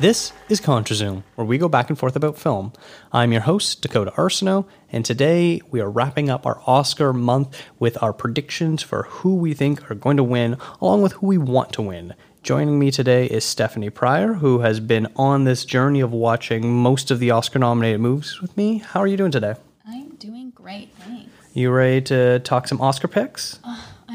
This is ContraZoom, where we go back and forth about film. I'm your host, Dakota Arsenault, and today we are wrapping up our Oscar month with our predictions for who we think are going to win, along with who we want to win. Joining me today is Stephanie Pryor, who has been on this journey of watching most of the Oscar nominated movies with me. How are you doing today? I'm doing great, thanks. You ready to talk some Oscar picks?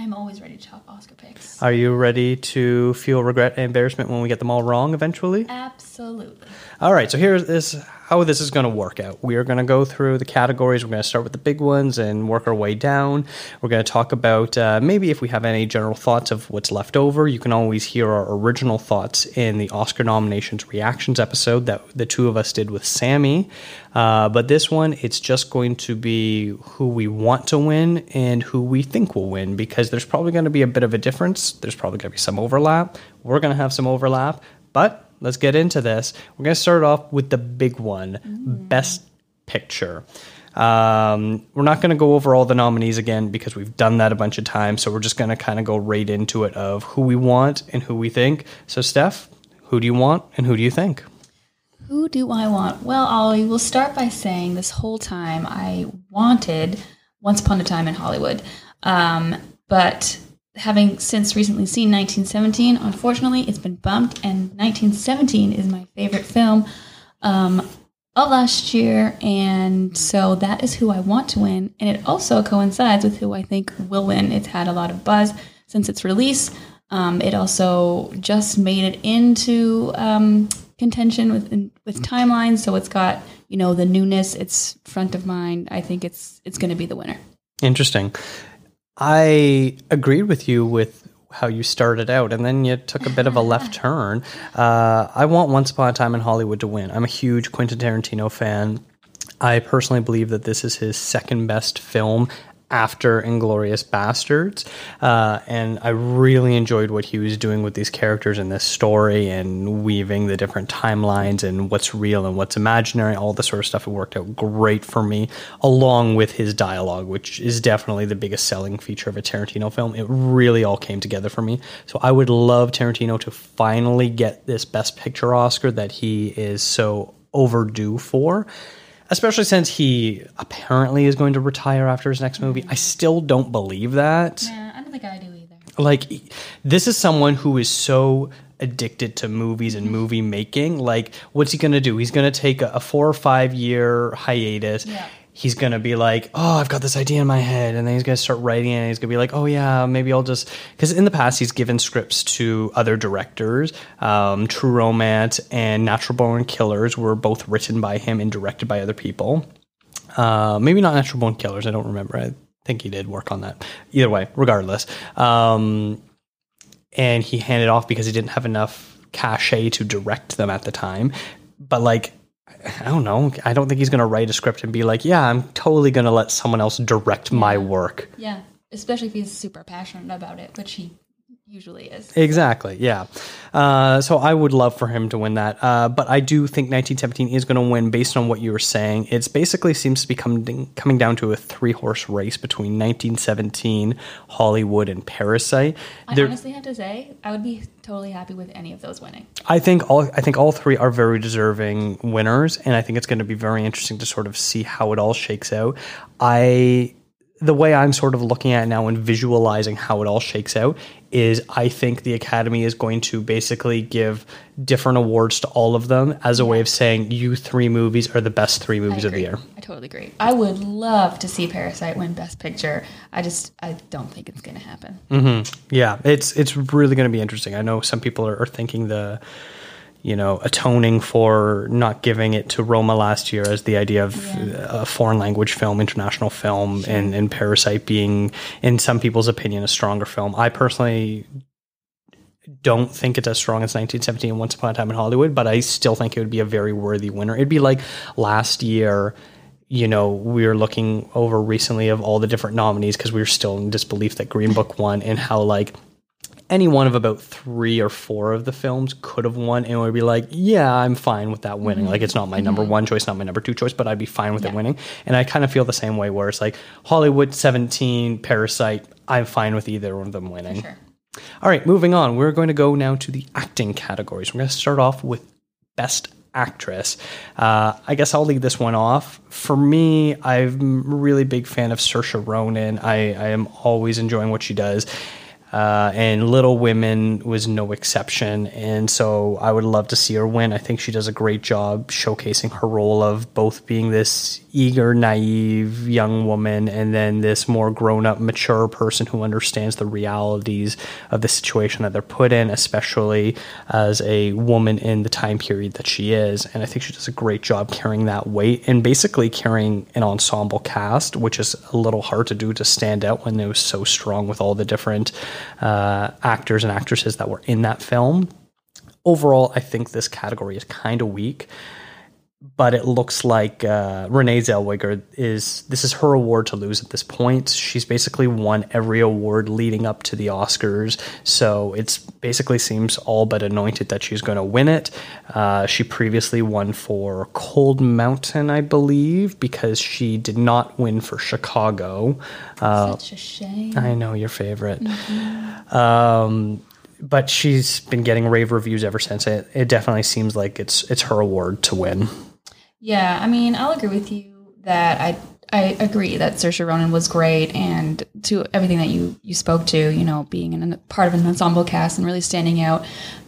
I'm always ready to talk Oscar picks. Are you ready to feel regret and embarrassment when we get them all wrong eventually? Absolutely. All right, so here's this how this is going to work out. We are going to go through the categories. We're going to start with the big ones and work our way down. We're going to talk about uh, maybe if we have any general thoughts of what's left over. You can always hear our original thoughts in the Oscar nominations reactions episode that the two of us did with Sammy. Uh, but this one, it's just going to be who we want to win and who we think will win because there's probably going to be a bit of a difference. There's probably going to be some overlap. We're going to have some overlap, but let's get into this. We're going to start off with the big one Best Picture. Um, we're not going to go over all the nominees again because we've done that a bunch of times. So we're just going to kind of go right into it of who we want and who we think. So, Steph, who do you want and who do you think? Who do I want? Well, Ollie, we'll start by saying this whole time I wanted Once Upon a Time in Hollywood. Um, but having since recently seen 1917, unfortunately, it's been bumped, and 1917 is my favorite film um, of last year. And so that is who I want to win. And it also coincides with who I think will win. It's had a lot of buzz since its release. Um, it also just made it into um, contention with with timelines, so it's got you know the newness. It's front of mind. I think it's it's going to be the winner. Interesting. I agreed with you with how you started out, and then you took a bit of a left turn. Uh, I want Once Upon a Time in Hollywood to win. I'm a huge Quentin Tarantino fan. I personally believe that this is his second best film after Inglourious Basterds. Uh, and I really enjoyed what he was doing with these characters in this story and weaving the different timelines and what's real and what's imaginary, all this sort of stuff. It worked out great for me, along with his dialogue, which is definitely the biggest selling feature of a Tarantino film. It really all came together for me. So I would love Tarantino to finally get this Best Picture Oscar that he is so overdue for especially since he apparently is going to retire after his next movie. I still don't believe that. Yeah, I don't think I do either. Like, this is someone who is so addicted to movies and mm-hmm. movie making. Like, what's he going to do? He's going to take a, a four or five year hiatus. Yeah. He's to be like, oh, I've got this idea in my head. And then he's to start writing it. And he's to be like, oh, yeah, maybe I'll just. Because in the past, he's given scripts to other directors. Um, True Romance and Natural Born Killers were both written by him and directed by other people. Uh, maybe not Natural Born Killers. I don't remember. I think he did work on that. Either way, regardless. Um, and he handed off because he didn't have enough cachet to direct them at the time. But like, I don't know. I don't think he's going to write a script and be like, "Yeah, I'm totally going to let someone else direct my work." Yeah, especially if he's super passionate about it, which he usually is. Exactly. Yeah. Uh, so I would love for him to win that. Uh, but I do think 1917 is going to win based on what you were saying. It's basically seems to be coming coming down to a three horse race between 1917, Hollywood, and Parasite. I honestly have to say, I would be totally happy with any of those winning. I think all I think all three are very deserving winners, and I think it's going to be very interesting to sort of see how it all shakes out. I the way I'm sort of looking at it now and visualizing how it all shakes out is I think the Academy is going to basically give different awards to all of them as a way of saying you three movies are the best three movies of the year. I totally agree. I would love to see Parasite win Best Picture. I just, I don't think it's going to happen. Mm-hmm. Yeah, it's it's really going to be interesting. I know some people are, are thinking the, you know, atoning for not giving it to Roma last year as the idea of Yeah. Uh, a foreign language film, international film, and and Parasite being, in some people's opinion, a stronger film. I personally don't think it's as strong as 1917 and Once Upon a Time in Hollywood, but I still think it would be a very worthy winner. It'd be like last year you know, we were looking over recently of all the different nominees because we were still in disbelief that Green Book won and how like any one of about three or four of the films could have won and would be like, yeah, I'm fine with that winning. Like it's not my number one choice, not my number two choice, but I'd be fine with it winning. And I kind of feel the same way where it's like Hollywood 17, Parasite, I'm fine with either one of them winning. Sure. All right, moving on. We're going to go now to the acting categories. We're going to start off with Best Actress. Uh, I guess I'll lead this one off. For me, I'm a really big fan of Saoirse Ronan. I, I am always enjoying what she does. Uh, and Little Women was no exception. And so I would love to see her win. I think she does a great job showcasing her role of both being this eager, naive young woman and then this more grown up, mature person who understands the realities of the situation that they're put in, especially as a woman in the time period that she is. And I think she does a great job carrying that weight and basically carrying an ensemble cast, which is a little hard to do to stand out when it was so strong with all the different uh, actors and actresses that were in that film. Overall, I think this category is kind of weak but it looks like uh, Renee Zellweger is this is her award to lose at this point. She's basically won every award leading up to the Oscars, so it's basically seems all but anointed that she's going to win it. Uh, she previously won for Cold Mountain, I believe, because she did not win for Chicago. Uh, Such a shame. I know your favorite. Mm-hmm. Um, but she's been getting rave reviews ever since. It it definitely seems like it's it's her award to win. Yeah, I mean, I'll agree with you that I I agree that Saoirse Ronan was great, and to everything that you you spoke to, you know, being in a part of an ensemble cast and really standing out.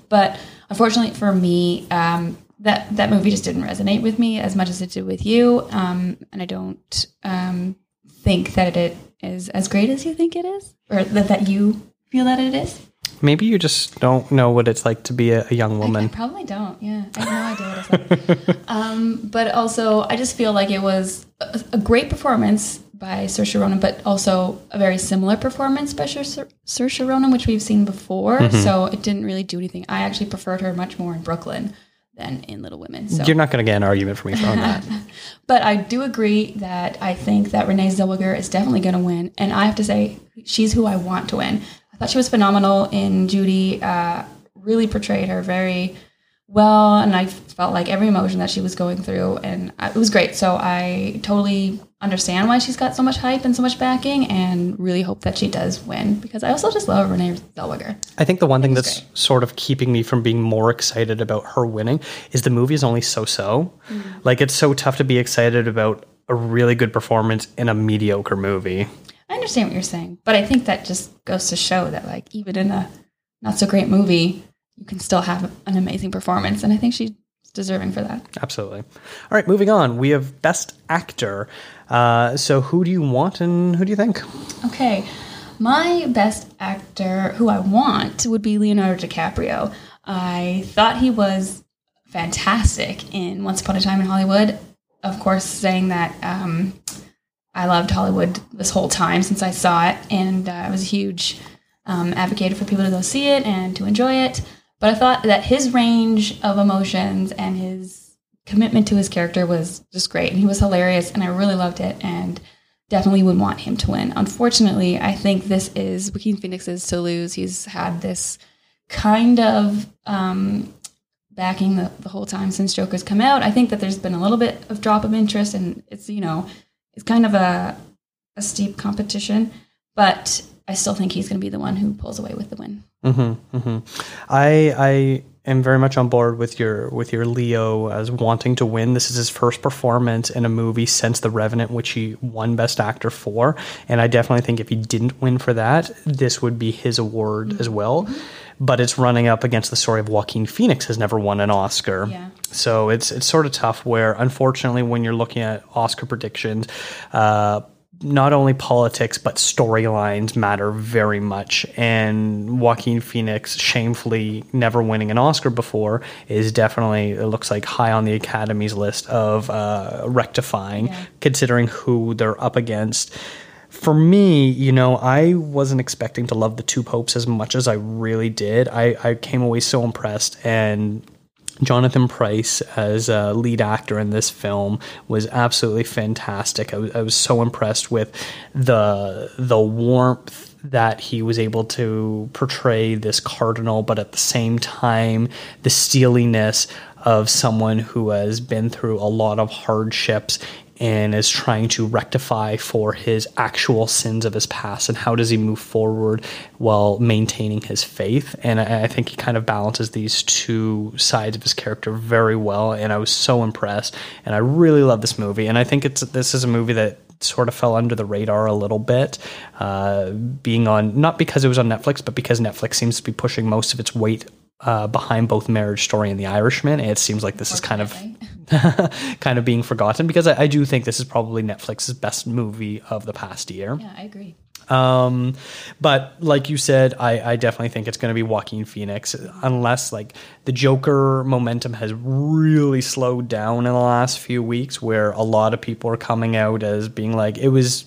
But unfortunately for me, um, that that movie just didn't resonate with me as much as it did with you, um, and I don't um, think that it is as great as you think it is, or that, that you feel that it is. Maybe you just don't know what it's like to be a, a young woman. I, I, probably don't. Yeah, I have no idea what it's like. um, but also, I just feel like it was a, a great performance by Saoirse Ronan, but also a very similar performance by Saoirse Ronan, which we've seen before. Mm-hmm. So it didn't really do anything. I actually preferred her much more in Brooklyn than in Little Women. So. You're not going to get an argument from me on that. but I do agree that I think that Renee Zellweger is definitely going to win, and I have to say she's who I want to win. I thought she was phenomenal in Judy. Uh, really portrayed her very well, and I felt like every emotion that she was going through, and it was great. So I totally understand why she's got so much hype and so much backing, and really hope that she does win because I also just love Renee Zellweger. I think the one thing that's great. sort of keeping me from being more excited about her winning is the movie is only so-so. Mm-hmm. Like it's so tough to be excited about a really good performance in a mediocre movie. I understand what you're saying, but I think that just goes to show that like even in a not so great movie, you can still have an amazing performance, and I think she's deserving for that. Absolutely. All right, moving on. We have Best Actor. Uh, so who do you want, and who do you think? Okay, my Best Actor, who I want, would be Leonardo DiCaprio. I thought he was fantastic in Once Upon a Time in Hollywood. Of course, saying that. Um, I loved Hollywood this whole time since I saw it, and uh, I was a huge um, advocate for people to go see it and to enjoy it. But I thought that his range of emotions and his commitment to his character was just great, and he was hilarious, and I really loved it, and definitely would want him to win. Unfortunately, I think this is Joaquin Phoenix's to lose. He's had this kind of um, backing the, the whole time since Joker's come out. I think that there's been a little bit of drop of interest, and it's you know it's kind of a a steep competition, but I still think he's going to be the one who pulls away with the win. Mm-hmm, mm-hmm. I I am very much on board with your with your Leo as wanting to win. This is his first performance in a movie since The Revenant, which he won Best Actor for, and I definitely think if he didn't win for that, this would be his award mm-hmm. as well. But it's running up against the story of Joaquin Phoenix has never won an Oscar. Yeah. So it's it's sort of tough. Where unfortunately, when you're looking at Oscar predictions. Uh, not only politics but storylines matter very much and Joaquin Phoenix shamefully never winning an Oscar before is definitely it looks like high on the Academy's list of uh, rectifying yeah. considering who they're up against for me, you know, I wasn't expecting to love the two popes as much as I really did. I, I came away so impressed and Jonathan Pryce as a lead actor in this film was absolutely fantastic. I was, I was so impressed with the the warmth that he was able to portray this cardinal, but at the same time, the steeliness of someone who has been through a lot of hardships and is trying to rectify for his actual sins of his past and how does he move forward while maintaining his faith? And I, I think he kind of balances these two sides of his character very well and I was so impressed and I really love this movie. And I think it's this is a movie that sort of fell under the radar a little bit, uh, being on not because it was on Netflix, but because Netflix seems to be pushing most of its weight uh, behind both Marriage Story and The Irishman. And it seems like this is kind of kind of being forgotten because I, I, do think this is probably Netflix's best movie of the past year. Yeah, I agree. Um, but like you said, I, I definitely think it's going to be Joaquin Phoenix, unless like the Joker momentum has really slowed down in the last few weeks, where a lot of people are coming out as being like it was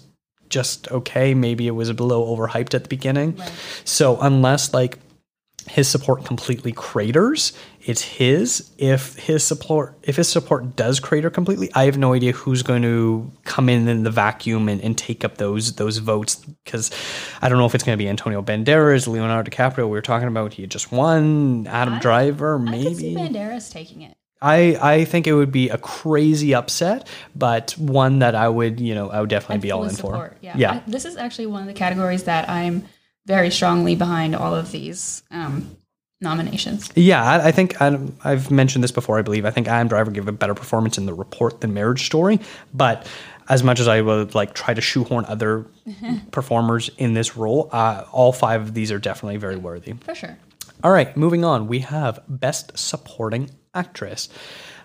just okay, maybe it was a little overhyped at the beginning. Right. So unless like his support completely craters, it's his. If his support if his support does crater completely, I have no idea who's going to come in in the vacuum and, and take up those those votes because I don't know if it's going to be Antonio Banderas, Leonardo DiCaprio. We were talking about he just won. Adam I, Driver, maybe. I could see Banderas taking it. I, I think it would be a crazy upset, but one that I would, you know, I would definitely I'd be all in support. for. Yeah. yeah. I, this is actually one of the categories that I'm very strongly behind all of these um, nominations. Yeah, I, I think I, have mentioned this before. I believe I think Adam Driver gave a better performance in the report than Marriage Story, but as much as I would like try to shoehorn other performers in this role, uh, all five of these are definitely very worthy. For sure. All right, moving on. We have Best Supporting Actress.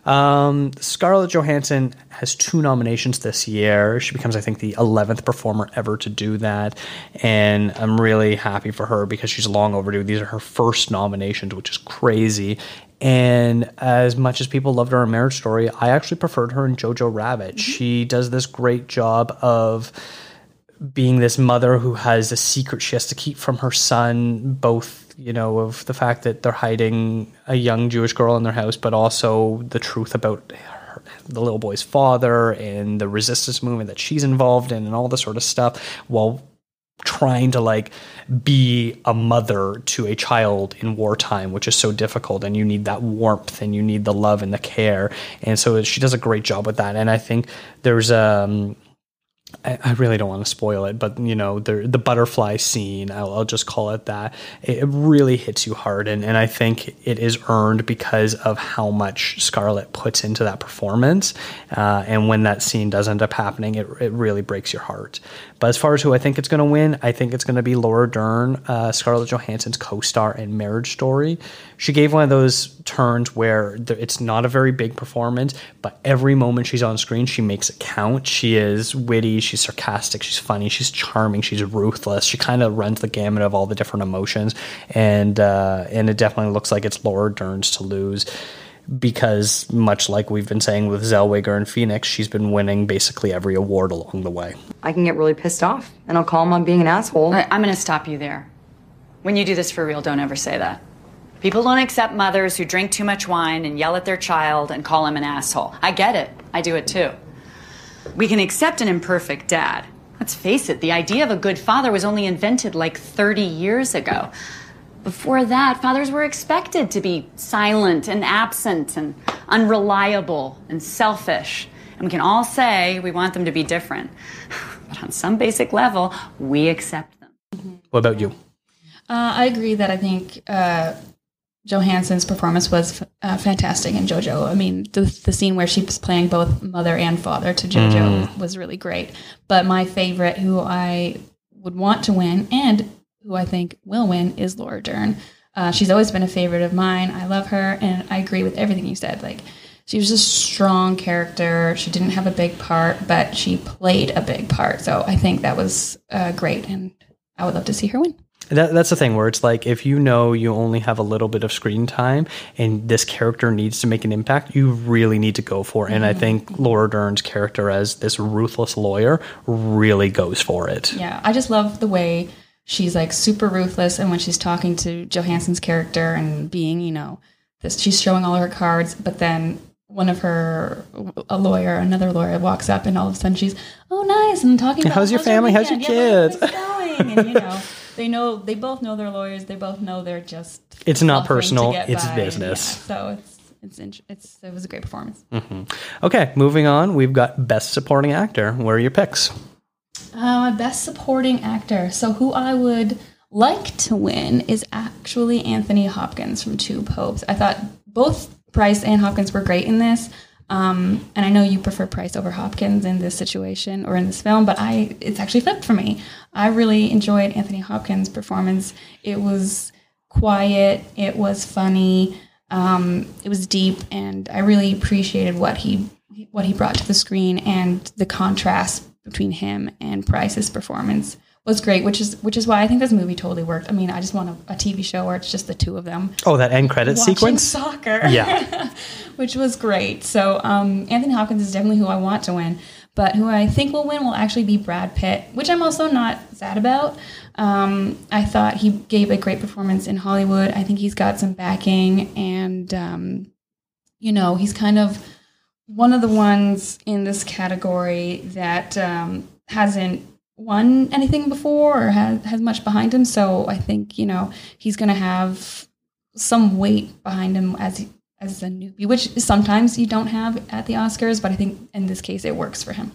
Um, Scarlett Johansson has two nominations this year. She becomes, I think, the 11th performer ever to do that. And I'm really happy for her because she's long overdue. These are her first nominations, which is crazy. And as much as people loved her in Marriage Story, I actually preferred her in Jojo Rabbit. Mm-hmm. She does this great job of being this mother who has a secret she has to keep from her son, both you know, of the fact that they're hiding a young Jewish girl in their house, but also the truth about her, the little boy's father and the resistance movement that she's involved in and all this sort of stuff while trying to like be a mother to a child in wartime which is so difficult and you need that warmth and you need the love and the care. And so she does a great job with that. And i think there's um I, really don't want to spoil it, but you know the the butterfly scene. I'll, I'll, just call it that. It really hits you hard, and and I think it is earned because of how much Scarlett puts into that performance. Uh, and when that scene does end up happening, it it really breaks your heart. But as far as who I think it's going to win, I think it's going to be Laura Dern, uh, Scarlett Johansson's co-star in Marriage Story. She gave one of those turns where it's not a very big performance, but every moment she's on screen, she makes it count. She is witty, she's sarcastic, she's funny, she's charming, she's ruthless. She kind of runs the gamut of all the different emotions, and uh, and it definitely looks like it's Laura Dern's to lose because much like we've been saying with Zellweger and Phoenix, she's been winning basically every award along the way. I can get really pissed off, and I'll call him on being an asshole. Right, I'm going to stop you there. When you do this for real, don't ever say that. People don't accept mothers who drink too much wine and yell at their child and call him an asshole. I get it. I do it too. We can accept an imperfect dad. Let's face it, the idea of a good father was only invented like 30 years ago. Before that, fathers were expected to be silent and absent and unreliable and selfish. And we can all say we want them to be different. But on some basic level, we accept them. What about you? Uh, I agree that I think uh, Johansson's performance was uh, fantastic in JoJo. I mean, the, the scene where she was playing both mother and father to JoJo mm. was really great. But my favorite, who I would want to win and who I think will win is Laura Dern. Uh, she's always been a favorite of mine. I love her, and I agree with everything you said. Like, she was a strong character. She didn't have a big part, but she played a big part. So I think that was uh, great, and I would love to see her win. That, that's the thing where it's like if you know you only have a little bit of screen time and this character needs to make an impact, you really need to go for it. And mm-hmm. I think Laura Dern's character as this ruthless lawyer really goes for it. Yeah, I just love the way she's like super ruthless and when she's talking to Johansson's character and being, you know, this she's showing all her cards, but then one of her a lawyer, another lawyer walks up and all of a sudden she's, "Oh, nice." And talking about How's your family? How's your kids? Yeah, going? And you know, they know they both know they're lawyers. They both know they're just It's not personal, it's business. Yeah, so it's it's int- it's it was a great performance. Mm-hmm. Okay, moving on. We've got Best Supporting Actor. Where are your picks? Uh, best supporting actor. So who I would like to win is actually Anthony Hopkins from Two Popes. I thought both Pryce and Hopkins were great in this. Um, and I know you prefer Pryce over Hopkins in this situation or in this film, but I it's actually flipped for me. I really enjoyed Anthony Hopkins' performance. It was quiet, it was funny, um, it was deep, and I really appreciated what he what he brought to the screen and the contrast between him and Pryce's performance was great, which is which is why I think this movie totally worked. I mean, I just want a, a TV show where it's just the two of them Oh, that end credit sequence. soccer. Yeah. which was great. So um, Anthony Hopkins is definitely who I want to win, but who I think will win will actually be Brad Pitt, which I'm also not sad about. Um, I thought he gave a great performance in Hollywood. I think he's got some backing, and um, you know, he's kind of one of the ones in this category that um, hasn't won anything before or has, has much behind him. So I think you know he's going to have some weight behind him as as a newbie, which sometimes you don't have at the Oscars. But I think in this case, it works for him.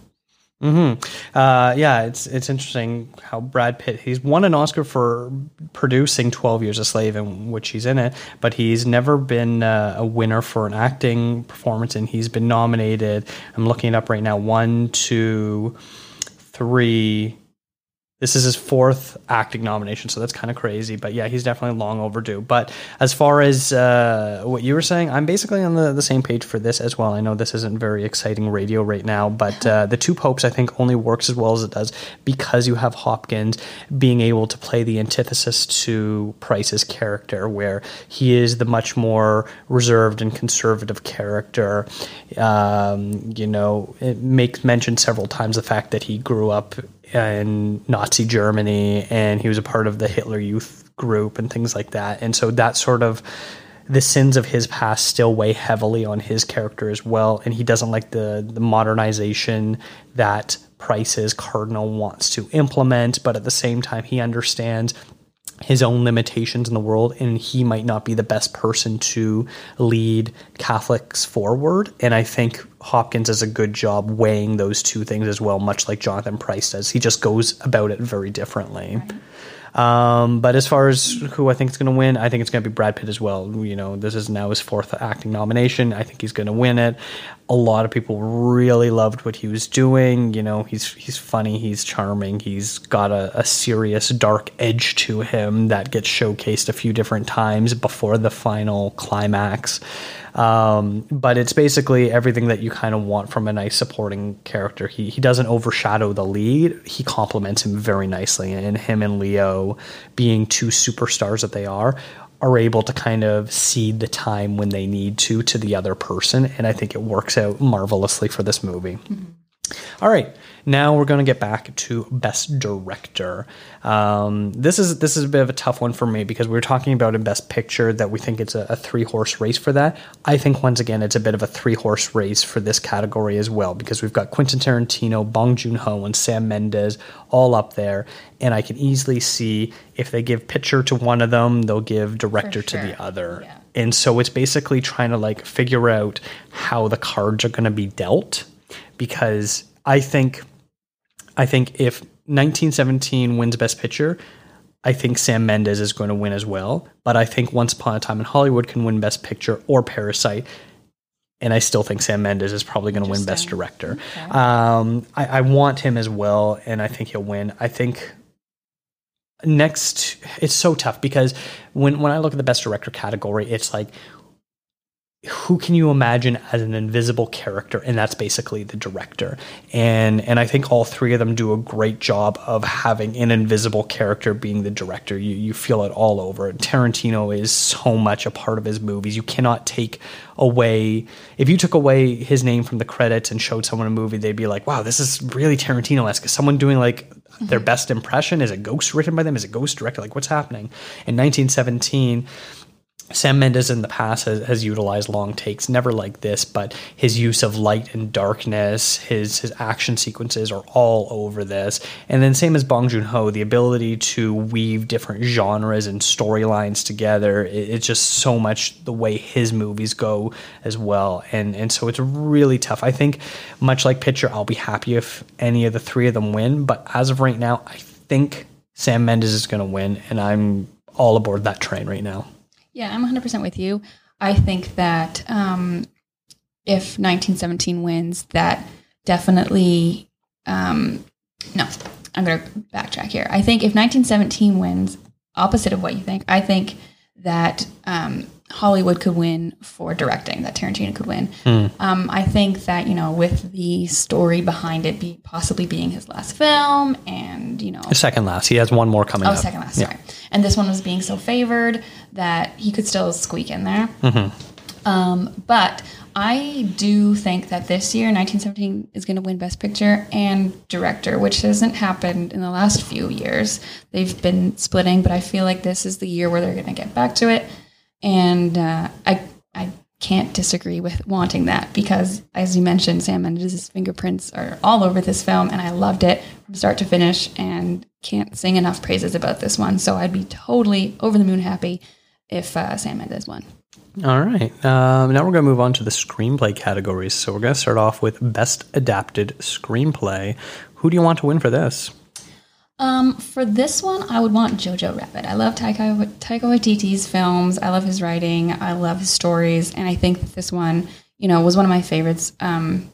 Hmm Uh, yeah, it's it's interesting how Brad Pitt he's won an Oscar for producing Twelve Years a Slave, in which he's in it, but he's never been uh, a winner for an acting performance, and he's been nominated. I'm looking it up right now. One, two, three. This is his fourth acting nomination, so that's kind of crazy. But yeah, he's definitely long overdue. But as far as uh, what you were saying, I'm basically on the, the same page for this as well. I know this isn't very exciting radio right now, but uh, the two popes I think only works as well as it does because you have Hopkins being able to play the antithesis to Pryce's character, where he is the much more reserved and conservative character. Um, you know, it makes mention several times the fact that he grew up Uh, in Nazi Germany and he was a part of the Hitler Youth group and things like that. And so that sort of the sins of his past still weigh heavily on his character as well. And he doesn't like the the modernization that Pryce's Cardinal wants to implement, but at the same time he understands his own limitations in the world and he might not be the best person to lead Catholics forward. And I think Hopkins does a good job weighing those two things as well much like Jonathan Pryce does. He just goes about it very differently um, but as far as who I think is going to win, I think it's going to be Brad Pitt as well. You know, this is now his fourth acting nomination. I think he's going to win it. A lot of people really loved what he was doing. You know, he's he's funny, he's charming, he's got a, a serious dark edge to him that gets showcased a few different times before the final climax. Um, but it's basically everything that you kind of want from a nice supporting character. He he doesn't overshadow the lead. He complements him very nicely, and him and Leo, being two superstars that they are, are able to kind of cede the time when they need to to the other person, and I think it works out marvelously for this movie. All right, now we're going to get back to best director. Um, this is this is a bit of a tough one for me because we were talking about in best picture that we think it's a, a three horse race for that. I think once again it's a bit of a three horse race for this category as well because we've got Quentin Tarantino, Bong Joon Ho, and Sam Mendes all up there, and I can easily see if they give picture to one of them, they'll give director to the other. Yeah. And so it's basically trying to like figure out how the cards are going to be dealt because I think I think if 1917 wins Best Picture, I think Sam Mendes is going to win as well. But I think Once Upon a Time in Hollywood can win Best Picture or Parasite. And I still think Sam Mendes is probably going to win Best Director. Um, I, I want him as well, and I think he'll win. I think next, it's so tough because when, when I look at the Best Director category, it's like who can you imagine as an invisible character? And that's basically the director. And and i think all three of them do a great job of having an invisible character being the director. You you feel it all over. Tarantino is so much a part of his movies. You cannot take away if you took away his name from the credits and showed someone a movie they'd be like wow this is really tarantino-esque. Is someone doing like their best impression? Is it ghost written by them? Is it ghost directed like what's happening? In 1917 Sam Mendes in the past has, has, utilized long takes, never like this, but his use of light and darkness, his his action sequences are all over this. And then same as Bong Joon Ho, the ability to weave different genres and storylines together. It, it's just so much the way his movies go as well. And and so it's really tough. I think much like Pitcher, I'll be happy if any of the three of them win. But as of right now, I think Sam Mendes is going to win, and I'm all aboard that train right now. Yeah, I'm 100% with you. I think that um, if 1917 wins, that definitely. Um, no, I'm going to backtrack here. I think if 1917 wins, opposite of what you think, I think that um, Hollywood could win for directing, that Tarantino could win. Mm. Um, I think that, you know, with the story behind it be possibly being his last film and, you know. His second last. He has one more coming oh, up. second last, yeah. sorry. And this one was being so favored that he could still squeak in there. Mm-hmm. Um, but I do think that this year, 1917 is going to win Best Picture and Director, which hasn't happened in the last few years. They've been splitting, but I feel like this is the year where they're going to get back to it and uh, I I can't disagree with wanting that because, as you mentioned, Sam Mendes' fingerprints are all over this film, and I loved it from start to finish, and can't sing enough praises about this one. So I'd be totally over the moon happy if uh, Sam Mendes won. All right. Um, now we're going to move on to the screenplay categories. So we're going to start off with Best Adapted Screenplay. Who do you want to win for this? Um, for this one, I would want Jojo Rabbit. I love Taika, Taika Waititi's films. I love his writing. I love his stories, and I think that this one, you know, was one of my favorites. Um,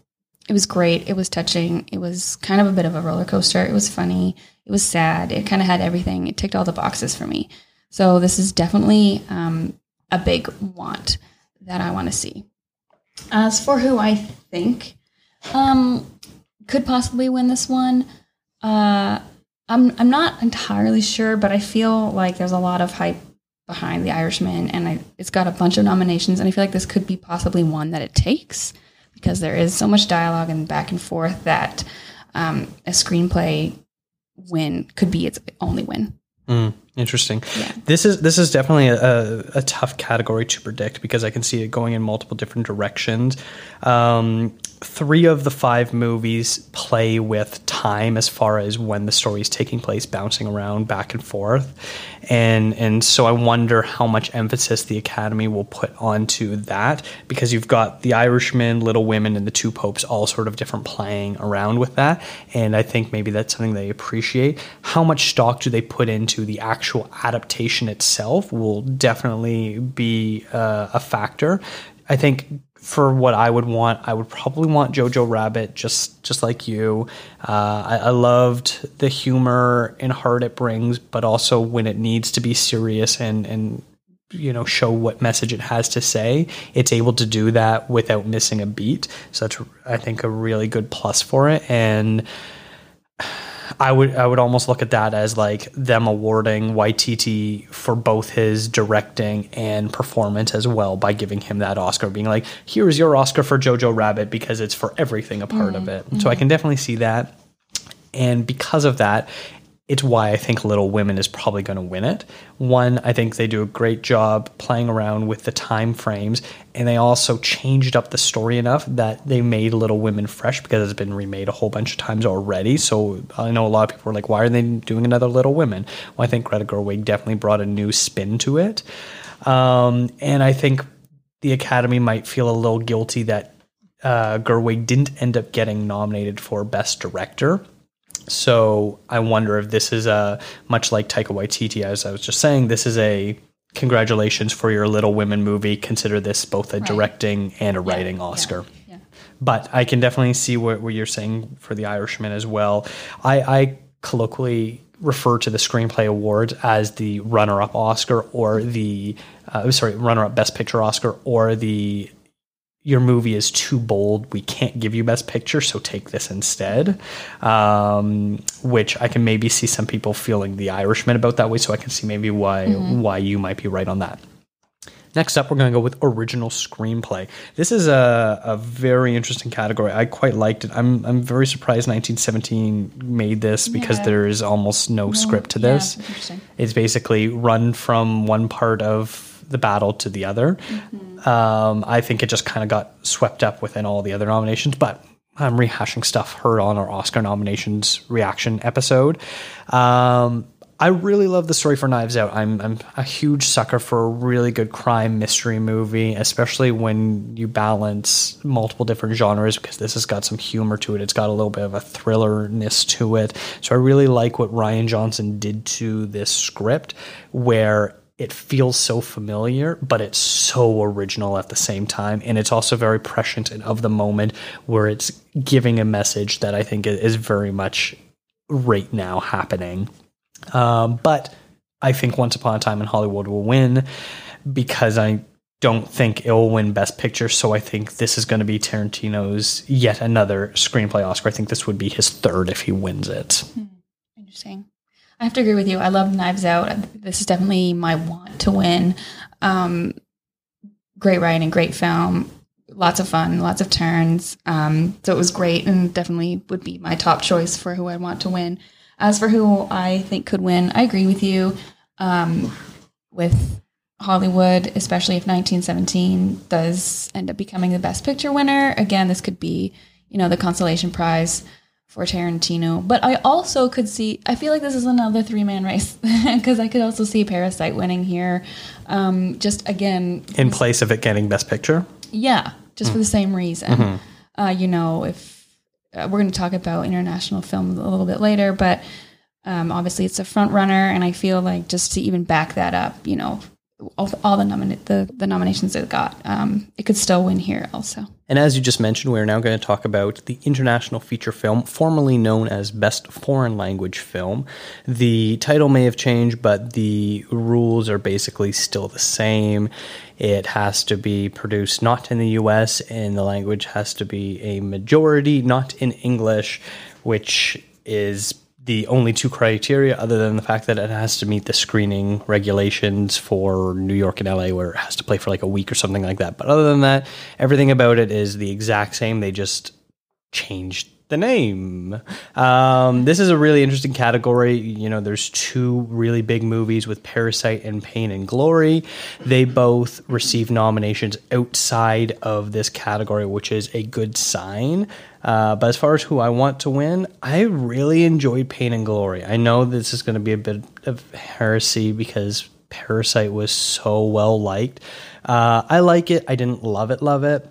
it was great. It was touching. It was kind of a bit of a roller coaster. It was funny. It was sad. It kind of had everything. It ticked all the boxes for me. So this is definitely um, a big want that I want to see. As for who I think um, could possibly win this one, uh, I'm I'm not entirely sure, but I feel like there's a lot of hype behind The Irishman, and I, it's got a bunch of nominations, and I feel like this could be possibly one that it takes because there is so much dialogue and back and forth that um, a screenplay win could be its only win. Mm, interesting. Yeah. This is this is definitely a, a, tough category to predict because I can see it going in multiple different directions. Um, three of the five movies play with time as far as when the story is taking place, bouncing around back and forth, and and so I wonder how much emphasis the Academy will put onto that because you've got The Irishman, Little Women, and The Two Popes all sort of different playing around with that, and I think maybe that's something they appreciate. How much stock do they put into the actual adaptation itself will definitely be uh, a factor. I think for what I would want, I would probably want Jojo Rabbit, just just like you. Uh, I, I, loved the humor and heart it brings, but also when it needs to be serious and and you know show what message it has to say, it's able to do that without missing a beat. So that's I think a really good plus for it and. I would I would almost look at that as like them awarding YTT for both his directing and performance as well by giving him that Oscar, being like, here's your Oscar for Jojo Rabbit because it's for everything a part mm-hmm. of it. Mm-hmm. So I can definitely see that. And because of that, it's why I think Little Women is probably going to win it. One, I think they do a great job playing around with the time frames, and they also changed up the story enough that they made Little Women fresh because it's been remade a whole bunch of times already. So I know a lot of people are like, "Why are they doing another Little Women?" Well, I think Greta Gerwig definitely brought a new spin to it, um, and I think the Academy might feel a little guilty that uh, Gerwig didn't end up getting nominated for Best Director so I wonder if this is a much like Taika Waititi, as I was just saying, this is a congratulations for your Little Women movie. Consider this both a right. directing and a yeah, writing Oscar. Yeah, yeah. But I can definitely see what, what, you're saying for The Irishman as well. I, I colloquially refer to the screenplay awards as the runner-up Oscar or the uh, sorry runner-up Best Picture Oscar or the your movie is too bold. We can't give you Best Picture, so take this instead. Um, which I can maybe see some people feeling The Irishman about that way, so I can see maybe why mm-hmm. why you might be right on that. Next up, we're going to go with original screenplay. This is a, a very interesting category. I quite liked it. I'm I'm very surprised 1917 made this because yeah. there is almost no, no script to this. Yeah, it's basically run from one part of the battle to the other. Um, I think it just kind of got swept up within all the other nominations, but I'm rehashing stuff heard on our Oscar nominations reaction episode. Um, I really love the story for Knives Out. I'm I'm a huge sucker for a really good crime mystery movie, especially when you balance multiple different genres because this has got some humor to it. It's got a little bit of a thrillerness to it. So I really like what Rian Johnson did to this script where it feels so familiar, but it's so original at the same time. And it's also very prescient and of the moment where it's giving a message that I think is very much right now happening. Um, but I think Once Upon a Time in Hollywood will win because I don't think it will win Best Picture. So I think this is going to be Tarantino's yet another screenplay Oscar. I think this would be his third if he wins it. Interesting. I have to agree with you. I love Knives Out. This is definitely my want to win. Um, great writing, great film, lots of fun, lots of turns. Um, so it was great and definitely would be my top choice for who I want to win. As for who I think could win, I agree with you. Um, with Hollywood, especially if 1917 does end up becoming the Best Picture winner, again, this could be, you know, the consolation prize for Tarantino. But I also could see, I feel like this is another three man race because I could also see Parasite winning here. Um, just again, In place of it getting Best Picture. yeah, just for the same reason. Uh, you know, if uh, we're going to talk about international film a little bit later, but um, obviously it's a front runner, and I feel like just to even back that up, you know, all, the, nomina- the the nominations it got, um, it could still win here also. And as you just mentioned, we are now going to talk about the international feature film, formerly known as Best Foreign Language Film. The title may have changed, but the rules are basically still the same. It has to be produced not in the US, and the language has to be a majority, not in English, which is the only two criteria other than the fact that it has to meet the screening regulations for New York and LA where it has to play for like a week or something like that. But other than that, everything about it is the exact same. They just changed the name. Um, this is a really interesting category. You know, there's two really big movies with Parasite and Pain and Glory. They both received nominations outside of this category, which is a good sign. Uh, but as far as who I want to win, I really enjoyed Pain and Glory. I know this is going to be a bit of heresy because Parasite was so well liked. Uh, I like it. I didn't love it, love it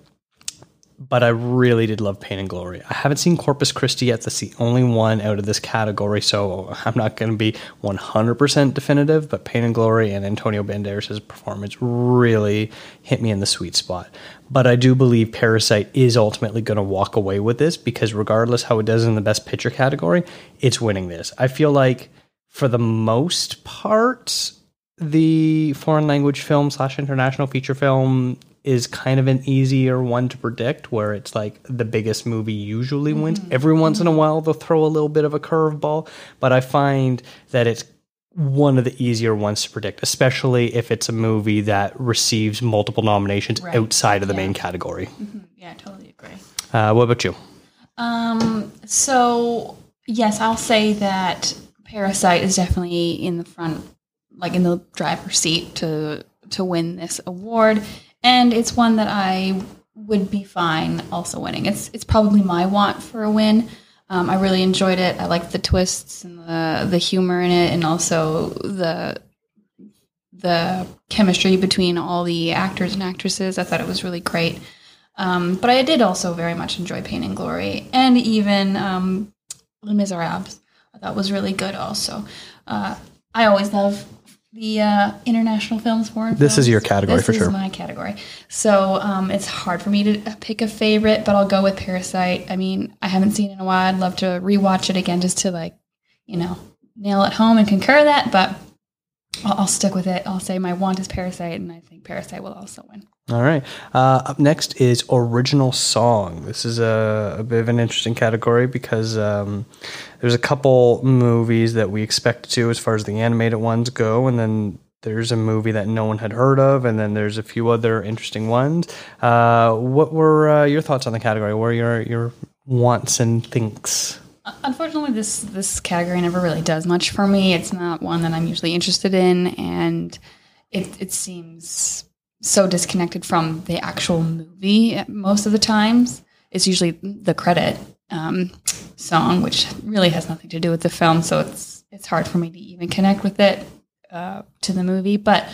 but I really did love Pain and Glory. I haven't seen Corpus Christi yet. That's the only one out of this category, so I'm not going to be 100% definitive, but Pain and Glory and Antonio Banderas' performance really hit me in the sweet spot. But I do believe Parasite is ultimately going to walk away with this because regardless how it does in the best picture category, it's winning this. I feel like for the most part, the foreign language film slash international feature film is kind of an easier one to predict where it's like the biggest movie usually wins. Every once in a while they'll throw a little bit of a curveball but i find that it's one of the easier ones to predict especially if it's a movie that receives multiple nominations Right. outside of the Yeah. main category Yeah, I totally agree. uh, what about you? Um, so yes, I'll say that Parasite is definitely in the front, like in the driver's seat to to win this award, and it's one that I would be fine also winning. It's it's probably my want for a win. Um, I really enjoyed it. I liked the twists and the the humor in it, and also the the chemistry between all the actors and actresses. I thought it was really great. Um, but I did also very much enjoy Pain and Glory, and even um, Les Miserables. I thought was really good. Also, uh, I always love the uh, international films, foreign. This is your category for sure. This for is sure. my category. So um, it's hard for me to pick a favorite, but I'll go with Parasite. I mean, I haven't seen it in a while. I'd love to rewatch it again just to like, you know, nail it home and concur that. But I'll, I'll stick with it. I'll say my want is Parasite, and I think Parasite will also win. All right. Uh, up next is original song. This is a, a bit of an interesting category because um, there's a couple movies that we expect to, as far as the animated ones go, and then there's a movie that no one had heard of, and then there's a few other interesting ones. Uh, what were uh, your thoughts on the category? What are your your wants and thinks? Unfortunately, this this category never really does much for me. It's not one that I'm usually interested in, and it it seems so disconnected from the actual movie most of the times. It's usually the credit um, song, which really has nothing to do with the film, so it's it's hard for me to even connect with it uh, to the movie. But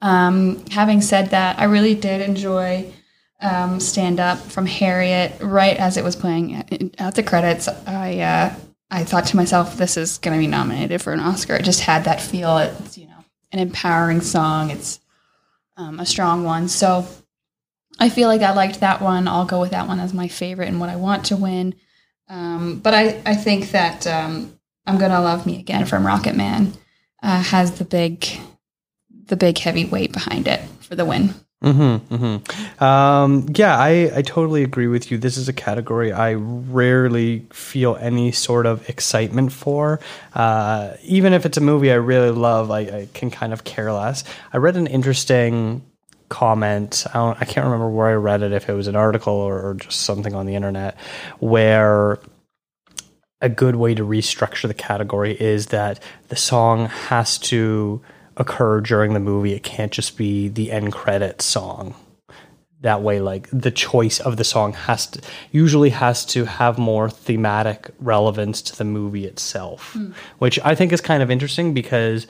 um, having said that, I really did enjoy um, stand up from Harriet right as it was playing at, the credits. I uh, I thought to myself, this is going to be nominated for an Oscar. It just had that feel. It's you know an empowering song. It's um, a strong one. So I feel like I liked that one. I'll go with that one as my favorite and what I want to win. Um, but I, I think that um, I'm gonna love me again from Rocket Man uh, has the big the big heavy weight behind it for the win. Mm-hmm, mm-hmm. Um, yeah, I, I totally agree with you. This is a category I rarely feel any sort of excitement for. Uh, even if it's a movie I really love, I, I can kind of care less. I read an interesting comment. I, I can't remember where I read it, if it was an article or, or just something on the internet, where a good way to restructure the category is that the song has to occur during the movie. It can't just be the end credit song. That way, like the choice of the song has to usually has to have more thematic relevance to the movie itself, which I think is kind of interesting because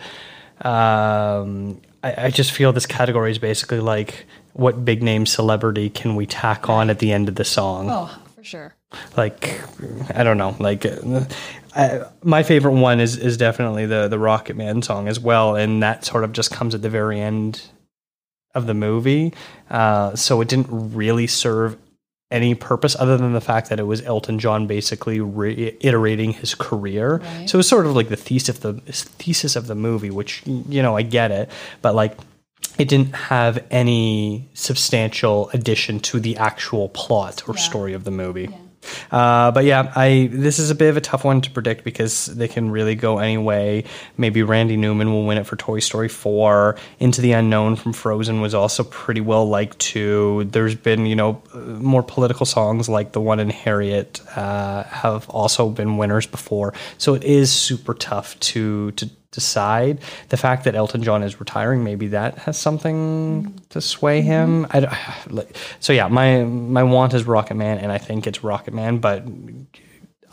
um, I, I just feel this category is basically like what big name celebrity can we tack on at the end of the song? Oh, for sure. like I don't know, like I, my favorite one is is definitely the the Rocket Man song as well, and that sort of just comes at the very end of the movie, uh, so it didn't really serve any purpose other than the fact that it was Elton John basically reiterating his career. Right. So it was sort of like the thesis of the thesis of the movie, which you know I get it, but like it didn't have any substantial addition to the actual plot or story of the movie. Uh, but yeah, I this is a bit of a tough one to predict because they can really go any way. Maybe Randy Newman will win it for Toy Story 4. Into the Unknown from Frozen was also pretty well liked too. There's been you know more political songs like the one in Harriet uh, have also been winners before. So it is super tough to to decide. The fact that Elton John is retiring, maybe that has something to sway him. Mm-hmm. I don't, so yeah, my my want is Rocket Man, and I think it's Rocket Man, but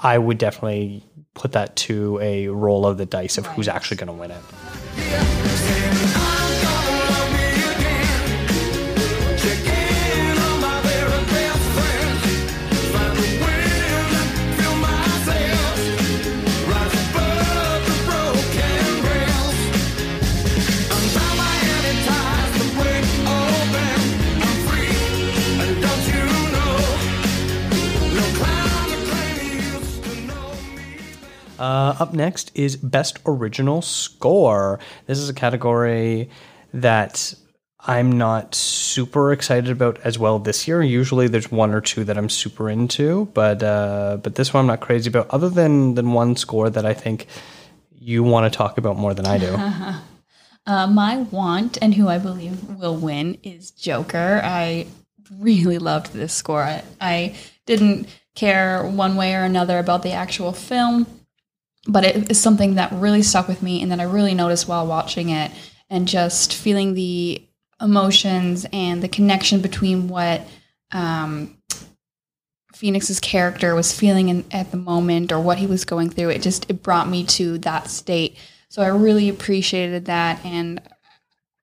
I would definitely put that to a roll of the dice of who's actually going to win it. Uh, up next is Best Original Score. This is a category that I'm not super excited about as well this year. Usually, there's one or two that I'm super into, but uh, but this one I'm not crazy about. Other than than one score that I think you want to talk about more than I do. Uh, my want and who I believe will win is Joker. I really loved this score. I, I didn't care one way or another about the actual film, but it is something that really stuck with me and that I really noticed while watching it and just feeling the emotions and the connection between what um, Phoenix's character was feeling in, at the moment or what he was going through. It just it brought me to that state. So I really appreciated that and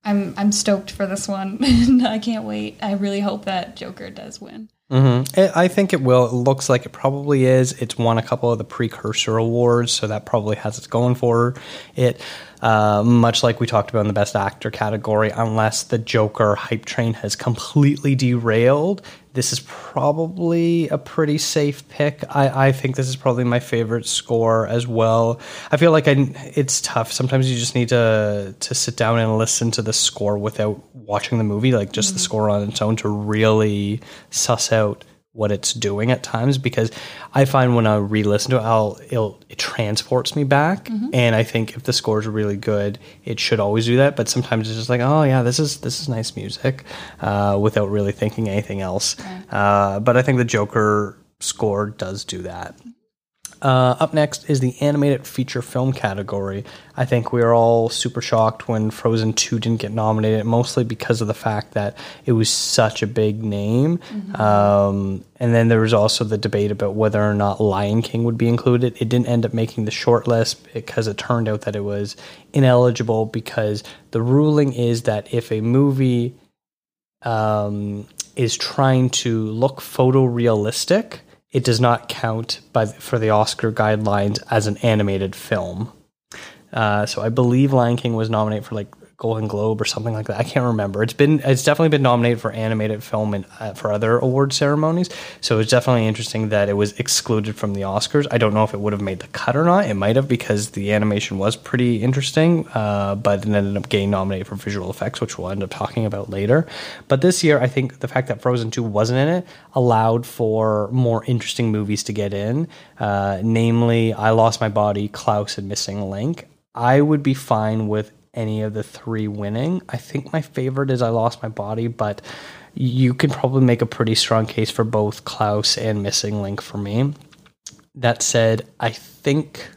I'm I'm stoked for this one. I can't wait. I really hope that Joker does win. Mm-hmm. I I think it will. It looks like it probably is. It's won a couple of the precursor awards, so that probably has it going for it. Uh, much like we talked about in the Best Actor category, unless the Joker hype train has completely derailed, this is probably a pretty safe pick. I, I think this is probably my favorite score as well. I feel like I, it's tough. Sometimes you just need to to sit down and listen to the score without watching the movie, like just the mm. score on its own, to really suss out what it's doing at times because I find when I re-listen to it, I'll it'll, it transports me back, and I think if the score is really good, it should always do that. But sometimes it's just like, oh yeah, this is this is nice music, uh, without really thinking anything else. Uh, but I think the Joker score does do that. Uh, up next is the animated feature film category. I think we were all super shocked when Frozen 2 didn't get nominated, mostly because of the fact that it was such a big name. Um, and then there was also the debate about whether or not Lion King would be included. It didn't end up making the short list because it turned out that it was ineligible because the ruling is that if a movie um, is trying to look photorealistic, it does not count by for the Oscar guidelines as an animated film. Uh, so I believe Lion King was nominated for like Golden Globe or something like that. I can't remember. It's been it's definitely been nominated for animated film and uh, for other award ceremonies. So it's definitely interesting that it was excluded from the Oscars. I don't know if it would have made the cut or not. It might have because the animation was pretty interesting, uh, but it ended up getting nominated for visual effects, which we'll end up talking about later. But this year, I think the fact that Frozen Two wasn't in it allowed for more interesting movies to get in, uh, namely I Lost My Body, Klaus, and Missing Link. I would be fine with any of the three winning. I think my favorite is I Lost My Body, but you can probably make a pretty strong case for both Klaus and Missing Link for me. That said, I think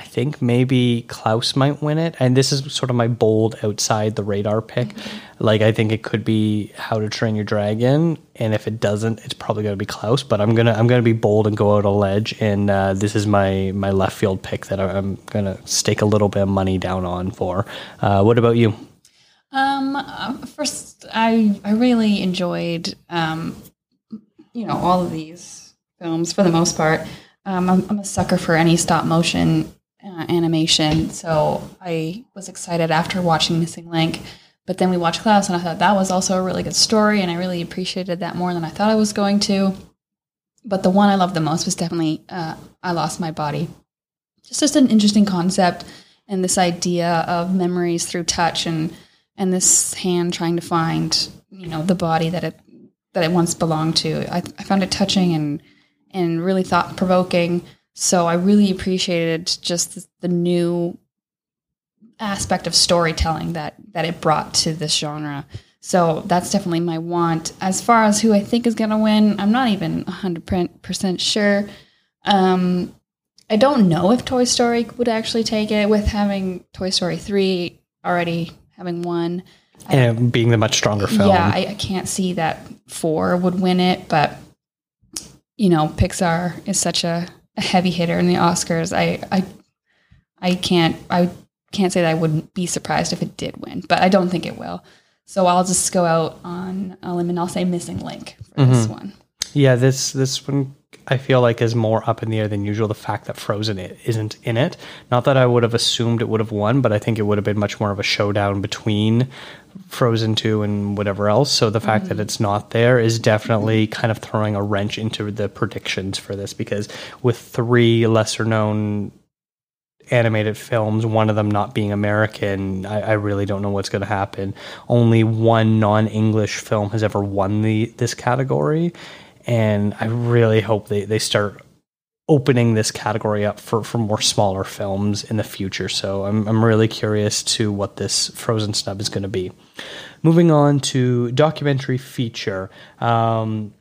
I think maybe Klaus might win it. And this is sort of my bold outside the radar pick. Like I think it could be How to Train Your Dragon, and if it doesn't, it's probably going to be Klaus. But I'm gonna I'm gonna be bold and go out a ledge, and uh, this is my my left field pick that I'm gonna stake a little bit of money down on for. Uh, what about you? Um, uh, first, I I really enjoyed um, you know, all of these films for the most part. Um, I'm, I'm a sucker for any stop motion uh, animation, so I was excited after watching Missing Link. But then we watched Klaus, and I thought that was also a really good story, and I really appreciated that more than I thought I was going to. But the one I loved the most was definitely uh, I Lost My Body. Just just an interesting concept, and this idea of memories through touch, and and this hand trying to find you know the body that it that it once belonged to. I, I found it touching and and really thought provoking. So I really appreciated just the, new aspect of storytelling that that it brought to this genre. So that's definitely my want. As far as who I think is going to win, I'm not even 100% sure. Um, I don't know if Toy Story would actually take it with having Toy Story 3 already having won. And being the much stronger film. Yeah, I, I can't see that 4 would win it, but you know, Pixar is such a, a heavy hitter in the Oscars. I I I can't I can't say that I wouldn't be surprised if it did win, but I don't think it will. So I'll just go out on a limb and I'll say missing link for this mm-hmm. one. Yeah, this this one I feel like is more up in the air than usual. The fact that Frozen isn't in it, not that I would have assumed it would have won, but I think it would have been much more of a showdown between Frozen two and whatever else. So the fact that mm-hmm. it's not there is definitely kind of throwing a wrench into the predictions for this because with three lesser known animated films, one of them not being American, I, I really don't know what's going to happen. Only one non-English film has ever won the this category, and I really hope they, they start opening this category up for, for more smaller films in the future. So I'm I'm really curious to what this Frozen snub is going to be. Moving on to documentary feature. Um,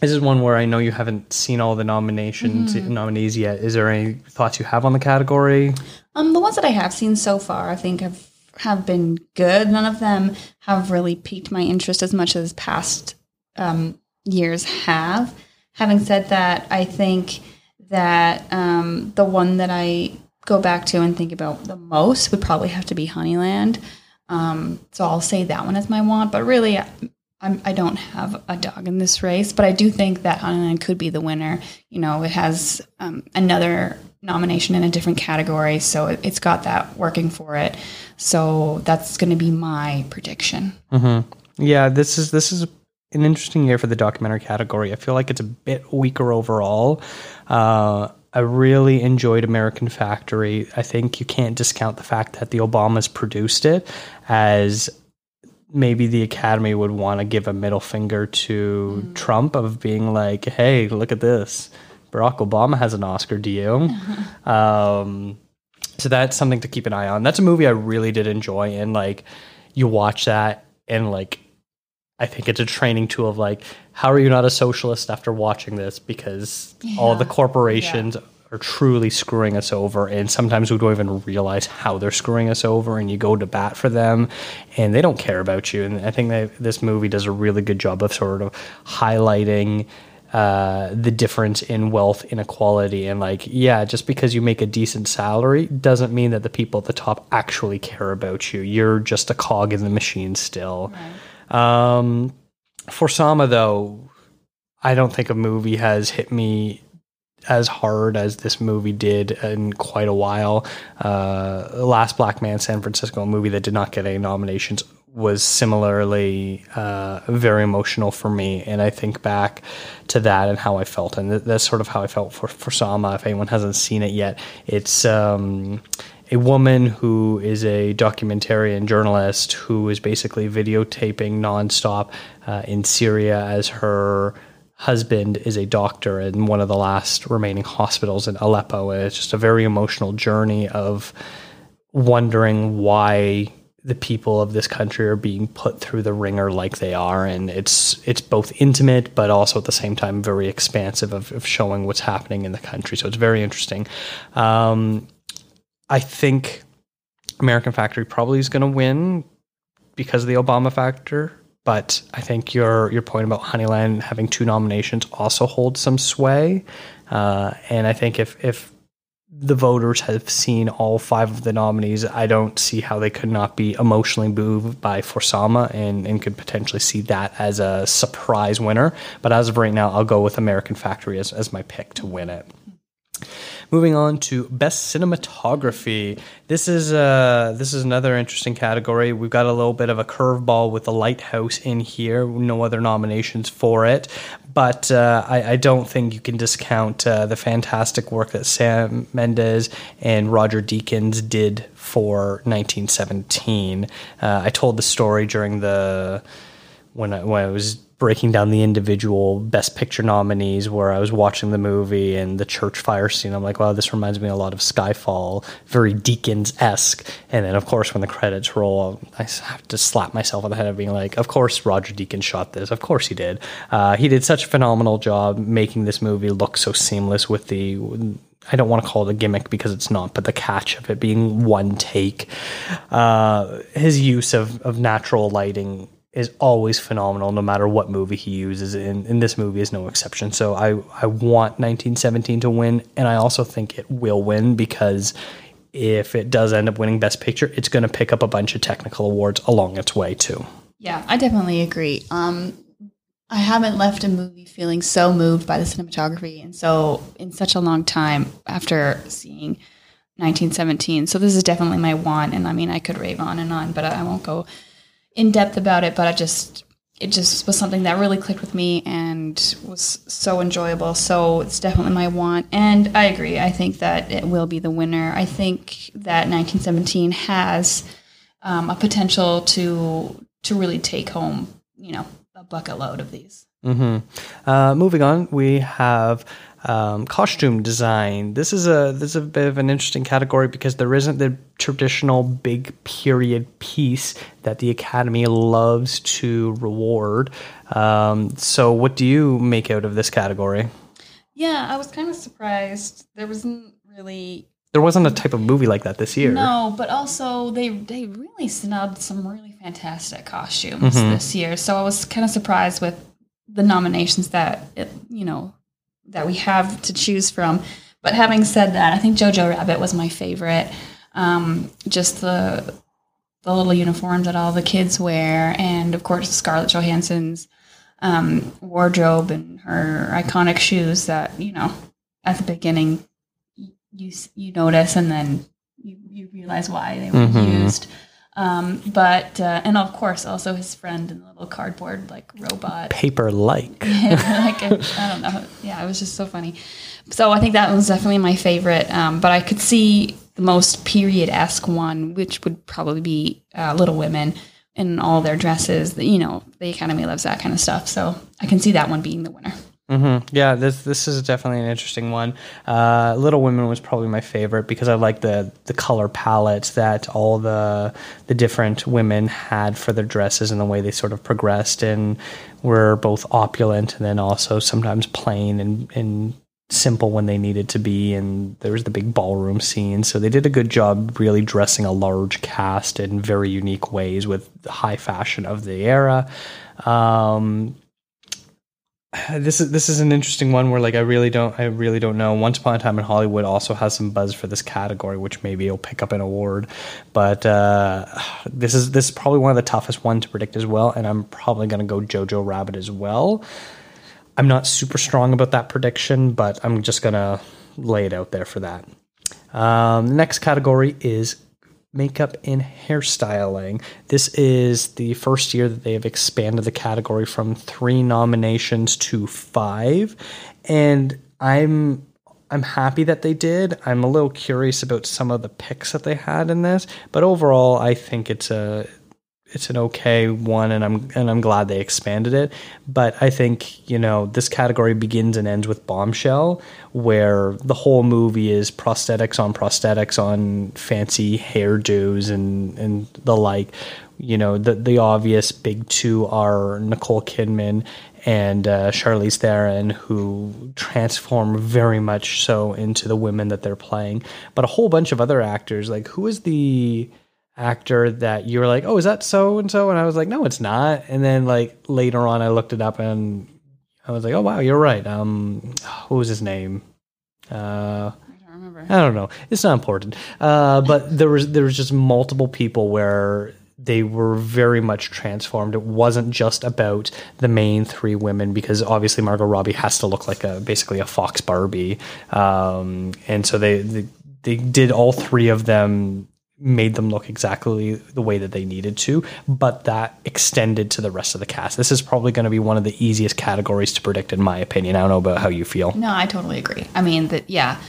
this is one where I know you haven't seen all the nominations nominees yet. Is there any thoughts you have on the category? Um, the ones that I have seen so far, I think have have been good. None of them have really piqued my interest as much as past um, years have. Having said that, I think that um, the one that I go back to and think about the most would probably have to be Honeyland. Um, so I'll say that one as my want, but really. I'm, I don't have a dog in this race, but I do think that Honeyland could be the winner. You know, it has um, another nomination in a different category, so it, it's got that working for it. So that's going to be my prediction. Yeah, this is this is an interesting year for the documentary category. I feel like it's a bit weaker overall. Uh, I really enjoyed American Factory. I think you can't discount the fact that the Obamas produced it, as maybe the Academy would want to give a middle finger to Trump of being like, "Hey, look at this. Barack Obama has an Oscar. Do you?" um, so that's something to keep an eye on. That's a movie I really did enjoy, and like you watch that and like I think it's a training tool of like how are you not a socialist after watching this because all the Yeah. corporations are truly screwing us over, and sometimes we don't even realize how they're screwing us over, and you go to bat for them, and they don't care about you. And I think that this movie does a really good job of sort of highlighting. Uh, the difference in wealth inequality and like yeah just because you make a decent salary doesn't mean that the people at the top actually care about you you're just a cog in the machine still um, for sama though i don't think a movie has hit me as hard as this movie did in quite a while. Uh, Last Black Man San Francisco, a movie that did not get any nominations, was similarly uh, very emotional for me. And I think back to that and how I felt. And th- that's sort of how I felt for, for Sama. If anyone hasn't seen it yet, it's. Um, a woman who is a documentarian journalist who is basically videotaping nonstop uh, in Syria as her husband is a doctor in one of the last remaining hospitals in Aleppo. And it's just a very emotional journey of wondering why the people of this country are being put through the ringer like they are. And it's it's both intimate but also at the same time very expansive of, of showing what's happening in the country. So it's very interesting. Um, i think american factory probably is going to win because of the obama factor but I think your your point about Honeyland having two nominations also holds some sway. Uh, and I think if if the voters have seen all five of the nominees, I don't see how they could not be emotionally moved by For Sama and, and could potentially see that as a surprise winner. But as of right now, I'll go with American Factory as, as my pick to win it. Moving on to best cinematography. This is uh, this is another interesting category. We've got a little bit of a curveball with the Lighthouse in here. No other nominations for it, but uh, I, I, don't think you can discount uh, the fantastic work that Sam Mendes and Roger Deakins did for 1917. Uh, I told the story during the when I, when I was breaking down the individual best picture nominees where I was watching the movie and the church fire scene. I'm like, wow, this reminds me a lot of Skyfall, very Deakins esque. And then, of course, when the credits roll, I have to slap myself on the head of being like, of course, Roger Deakins shot this. Of course, he did. Uh, he did such a phenomenal job making this movie look so seamless with the I don't want to call it a gimmick because it's not, but the catch of it being one take. Uh, his use of, of natural lighting is always phenomenal no matter what movie he uses. And, and this movie is no exception. So I, I want 1917 to win and i also think it will win because if it does end up winning best picture it's going to pick up a bunch of technical awards along its way too. Yeah i definitely agree. Um, i haven't left a movie feeling so moved by the cinematography and so in such a long time after seeing 1917 so this is definitely my want and i mean i could rave on and on but i won't go in depth about it, but I just it just was something that really clicked with me and was so enjoyable. So it's definitely my want. And I agree. I think that it will be the winner. I think that 1917 has um, a potential to to really take home, you know, a bucket load of these. Mm-hmm. Uh, moving on, we have um, costume design. This is a this is a bit of an interesting category because there isn't the traditional big period piece that the Academy loves to reward. Um, so, what do you make out of this category? Yeah, I was kind of surprised. There wasn't really there wasn't a type of movie like that this year. No, but also they they really snubbed some really fantastic costumes mm-hmm. this year. So I was kind of surprised with the nominations that it, you know that we have to choose from. But having said that, I think Jojo Rabbit was my favorite. Um, just the the little uniforms that all the kids wear, and of course Scarlett Johansson's um, wardrobe and her iconic shoes that you know at the beginning you you notice, and then you, you realize why they were mm-hmm. used. Um, but uh, and of course also his friend in the little cardboard like robot. Paper like like I don't know. Yeah it was just so funny. So I think that was definitely my favorite um, but I could see the most period esque one which would probably be uh, Little Women in all their dresses you know the Academy loves that kind of stuff. So I can see that one being the winner. Mm-hmm. Yeah, this this is definitely an interesting one. Uh, Little Women was probably my favorite because I like the the color palettes that all the the different women had for their dresses and the way they sort of progressed and were both opulent and then also sometimes plain and and simple when they needed to be and there was the big ballroom scene so they did a good job really dressing a large cast in very unique ways with the high fashion of the era um, this is this is an interesting one where like I really don't I really don't know. Once Upon a Time in Hollywood also has some buzz for this category, which maybe it'll pick up an award. But uh, this is this is probably one of the toughest one to predict as well, and I'm probably going to go Jojo Rabbit as well. I'm not super strong about that prediction, but I'm just going to lay it out there for that. Um, the next category is makeup and hairstyling. This is the first year that they have expanded the category from three nominations to five. And I'm I'm happy that they did. I'm a little curious about some of the picks that they had in this, but overall I think it's a it's an okay one, and I'm and I'm glad they expanded it. But I think you know this category begins and ends with Bombshell, where the whole movie is prosthetics on prosthetics on fancy hairdos and and the like. You know the the obvious big two are Nicole Kidman and uh, Charlize Theron, who transform very much so into the women that they're playing. But a whole bunch of other actors, like who is the actor that you were like, oh, is that so and so? And I was like, no, it's not. And then like later on, I looked it up and I was like, oh wow, you're right. Um, what was his name? Uh, I don't remember. I don't know. It's not important. Uh, but there was there was just multiple people where they were very much transformed. It wasn't just about the main three women because obviously Margot Robbie has to look like a basically a Fox Barbie, um, and so they, they they did all three of them made them look exactly the way that they needed to, but that extended to the rest of the cast. This is probably going to be one of the easiest categories to predict, in my opinion. I don't know about how you feel. No, I totally agree. I mean, that yeah,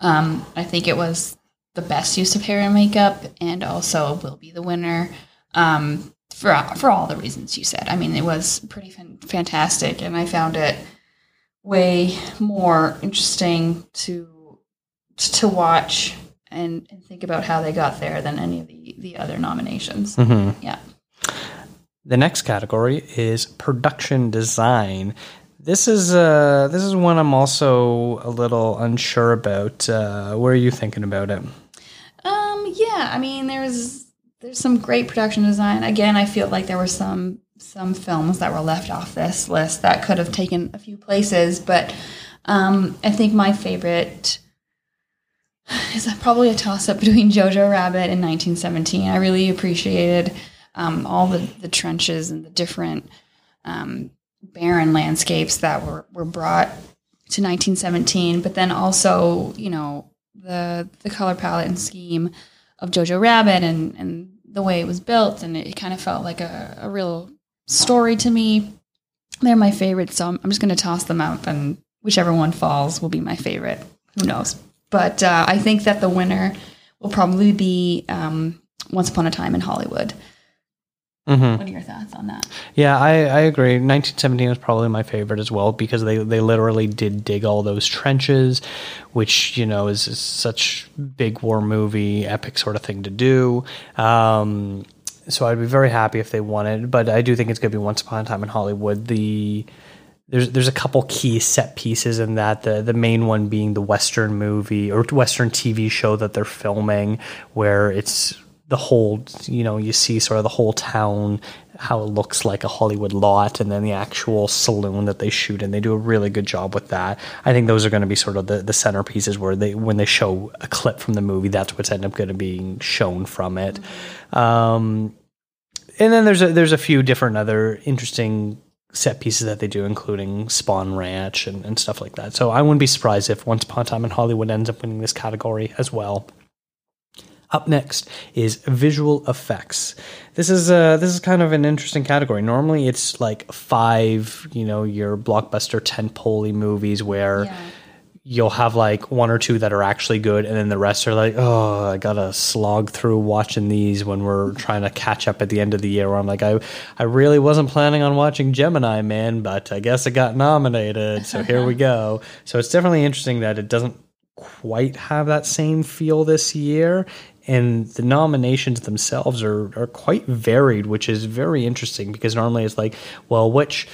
um, I think it was the best use of hair and makeup, and also will be the winner um, for for all the reasons you said. I mean, it was pretty fan- fantastic, and I found it way more interesting to to watch and, and think about how they got there than any of the, the other nominations. Mm-hmm. Yeah. The next category is production design. This is uh, this is one I'm also a little unsure about. Uh, what are you thinking about it? Um, yeah, I mean, there's there's some great production design. Again, I feel like there were some some films that were left off this list that could have taken a few places, but um, I think my favorite is probably a toss up between Jojo Rabbit and 1917. I really appreciated um, all the, the trenches and the different um, barren landscapes that were, were brought to 1917, but then also, you know, the the color palette and scheme of Jojo Rabbit and, and the way it was built, and it, kind of felt like a, a real story to me. They're my favorites, so I'm, I'm just going to toss them out, and whichever one falls will be my favorite. Who knows? But uh, I think that the winner will probably be um, Once Upon a Time in Hollywood. Mm-hmm. What are your thoughts on that? Yeah, I, I agree. 1917 was probably my favorite as well because they, they literally did dig all those trenches, which, you know, is, is such big war movie, epic sort of thing to do. Um, so I'd be very happy if they won it, but I do think it's going to be Once Upon a Time in Hollywood. The there's there's a couple key set pieces in that the the main one being the western movie or western TV show that they're filming where it's the whole you know you see sort of the whole town how it looks like a Hollywood lot and then the actual saloon that they shoot in. They do a really good job with that. I think those are going to be sort of the the centerpieces where they when they show a clip from the movie that's what's end up going to be shown from it. Um, and then there's a there's a few different other interesting set pieces that they do, including Spahn Ranch and, and stuff like that. So I wouldn't be surprised if Once Upon a Time in Hollywood ends up winning this category as well. Up next is visual effects. This is uh, this is kind of an interesting category. Normally, it's like five, you know, your blockbuster tentpole movies where yeah you'll have like one or two that are actually good and then the rest are like oh i gotta slog through watching these when we're trying to catch up at the end of the year where i'm like i, I really wasn't planning on watching gemini man but i guess it got nominated so here we go. So it's definitely interesting that it doesn't quite have that same feel this year and the nominations themselves are, are quite varied which is very interesting because normally it's like well which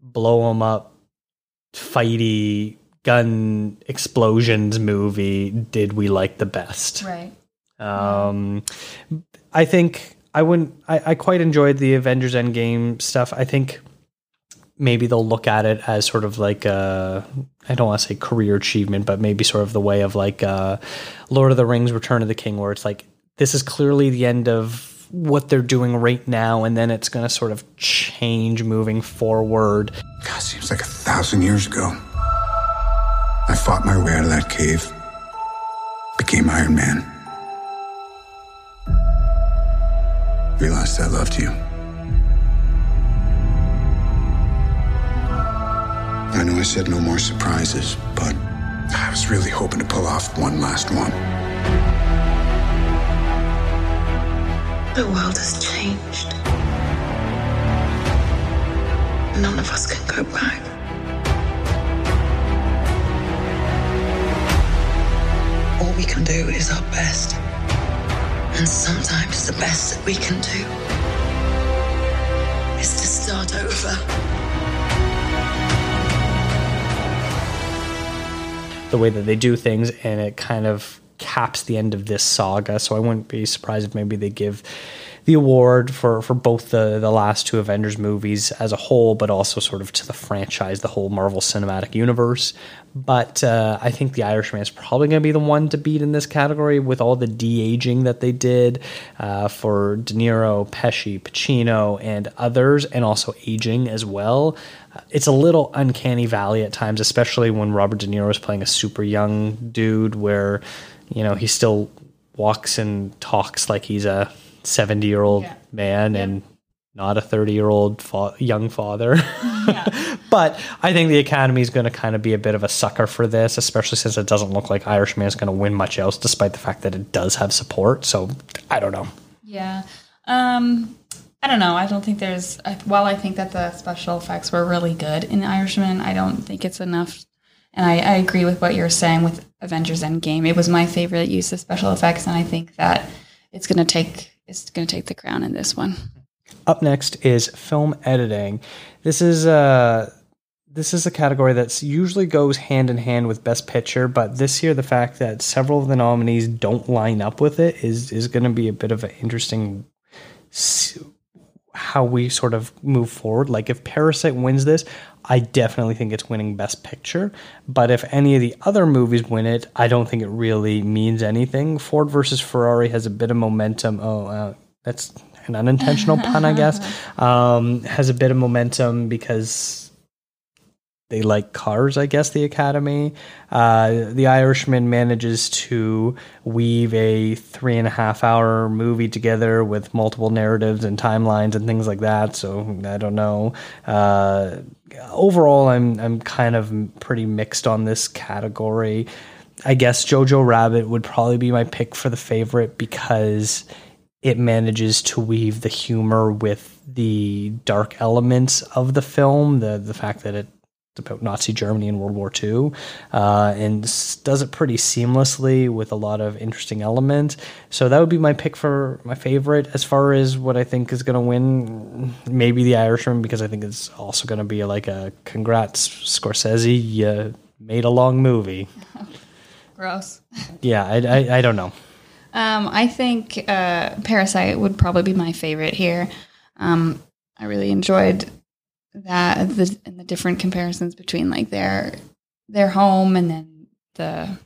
blow them up fighty gun explosions movie did we like the best? Right. Um, I think I wouldn't. I, I quite enjoyed the Avengers Endgame stuff. I think maybe they'll look at it as sort of like a I don't want to say career achievement, but maybe sort of the way of like uh, Lord of the Rings: Return of the King, where it's like this is clearly the end of what they're doing right now, and then it's going to sort of change moving forward. God, seems like a thousand years ago. I fought my way out of that cave, became Iron Man. Realized I loved you. I know I said no more surprises, but I was really hoping to pull off one last one. The world has changed. None of us can go back. All we can do is our best. And sometimes the best that we can do is to start over. the way that they do things, and it kind of caps the end of this saga. So I wouldn't be surprised if maybe they give the award for for both the the last two Avengers movies as a whole, but also sort of to the franchise, the whole Marvel Cinematic Universe. But uh, I think The Irishman is probably going to be the one to beat in this category with all the de aging that they did uh, for De Niro, Pesci, Pacino, and others, and also aging as well. Uh, it's a little uncanny valley at times, especially when Robert De Niro is playing a super young dude, where you know he still walks and talks like he's a 70 year old Yeah. man and not a 30 year old fa- young father. but I think the Academy is going to kind of be a bit of a sucker for this, especially since it doesn't look like Irishman is going to win much else, despite the fact that it does have support. So I don't know. Yeah. Um, I don't know. I don't think there's. While I think that the special effects were really good in Irishman, I don't think it's enough. And I, I agree with what you're saying with Avengers Endgame. It was my favorite use of special effects, and I think that it's gonna take it's gonna take the crown in this one. Up next is film editing. This is a this is a category that usually goes hand in hand with best picture, but this year the fact that several of the nominees don't line up with it is is going to be a bit of an interesting how we sort of move forward. Like if Parasite wins this, I definitely think it's winning Best Picture. But if any of the other movies win it, I don't think it really means anything. Ford versus Ferrari has a bit of momentum. Oh, uh, that's an unintentional pun, I guess. Um, has a bit of momentum because they like cars, I guess, the Academy. Uh, the Irishman manages to weave a three and a half hour movie together with multiple narratives and timelines and things like that. So I don't know. Uh, overall, I'm I'm kind of pretty mixed on this category. I guess Jojo Rabbit would probably be my pick for the favorite because it manages to weave the humor with the dark elements of the film, the the fact that it about Nazi Germany in World War II, uh, and does it pretty seamlessly with a lot of interesting elements. So that would be my pick for my favorite. As far as what I think is going to win, maybe The Irishman because I think it's also going to be like a congrats Scorsese, you made a long movie. Gross. Yeah, I, I, I don't know. Um, I think uh, Parasite would probably be my favorite here. Um, I really enjoyed that the and the different comparisons between like their their home and then the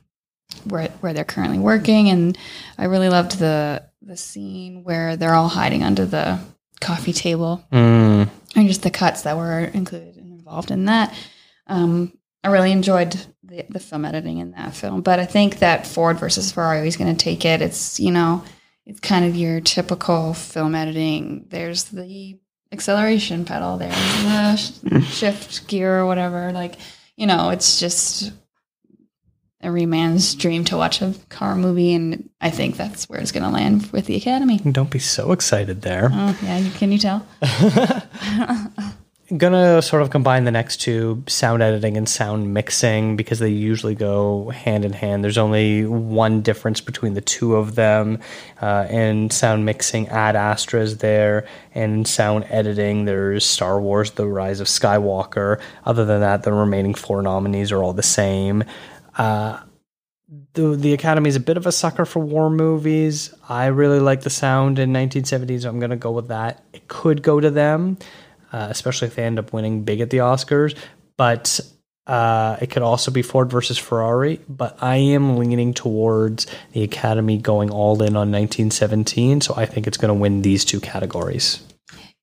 where where they're currently working, and I really loved the the scene where they're all hiding under the coffee table Mm, and just the cuts that were included and involved in that. Um, I really enjoyed the, the film editing in that film, but I think that Ford versus Ferrari is going to take it. It's you know, it's kind of your typical film editing. There's the acceleration pedal, there's the sh- shift gear or whatever. Like you know, it's just every man's dream to watch a car movie, and I think that's where it's going to land with the Academy. don't be so excited there. Oh yeah, you- can you tell? gonna sort of combine the next two sound editing and sound mixing because they usually go hand in hand there's only one difference between the two of them uh, in sound mixing ad astra is there and sound editing there's star wars the rise of skywalker other than that the remaining four nominees are all the same uh, the the Academy is a bit of a sucker for war movies. I really like the sound in 1970s. So I'm going to go with that. It could go to them, uh, especially if they end up winning big at the Oscars. But uh, it could also be Ford versus Ferrari. But I am leaning towards the Academy going all in on 1917. So I think it's going to win these two categories.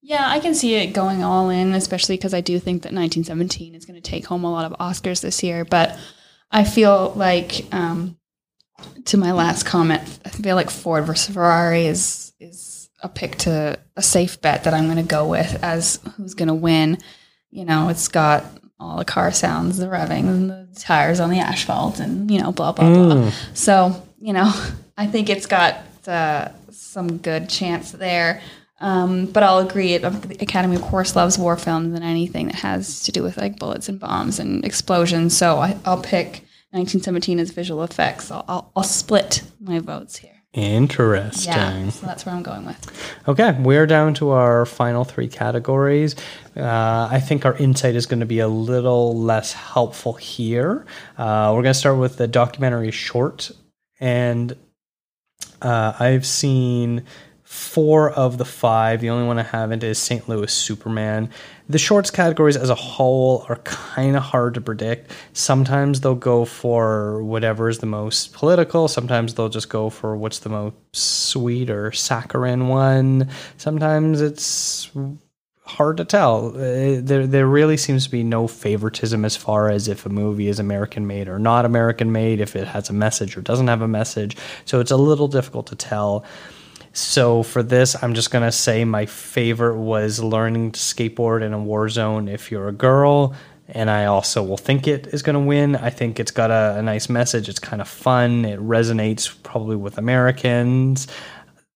Yeah, I can see it going all in, especially because I do think that 1917 is going to take home a lot of Oscars this year. But I feel like, um, to my last comment, I feel like Ford versus Ferrari is is a pick to a safe bet that I'm going to go with as who's going to win. You know, it's got all the car sounds, the revving, and the tires on the asphalt, and you know, blah blah blah. So you know, I think it's got uh, some good chance there. Um, but I'll agree. It, the Academy, of course, loves war films and anything that has to do with like bullets and bombs and explosions. So I, I'll pick 1917 as visual effects. I'll, I'll, I'll split my votes here. Interesting. Yeah, so that's where I'm going with. Okay, we're down to our final three categories. Uh, I think our insight is going to be a little less helpful here. Uh, we're going to start with the documentary short, and uh, I've seen four of the five. The only one I haven't is St. Louis Superman. The shorts categories as a whole are kind of hard to predict. Sometimes they'll go for whatever is the most political. Sometimes they'll just go for what's the most sweet or saccharine one. Sometimes it's hard to tell. Uh, there, there really seems to be no favoritism as far as if a movie is American made or not American made, if it has a message or doesn't have a message. So it's a little difficult to tell. So for this, I'm just gonna say my favorite was learning to skateboard in a war zone. If you're a girl, and I also will think it is going to win. I think it's got a, a nice message. It's kind of fun. It resonates probably with Americans.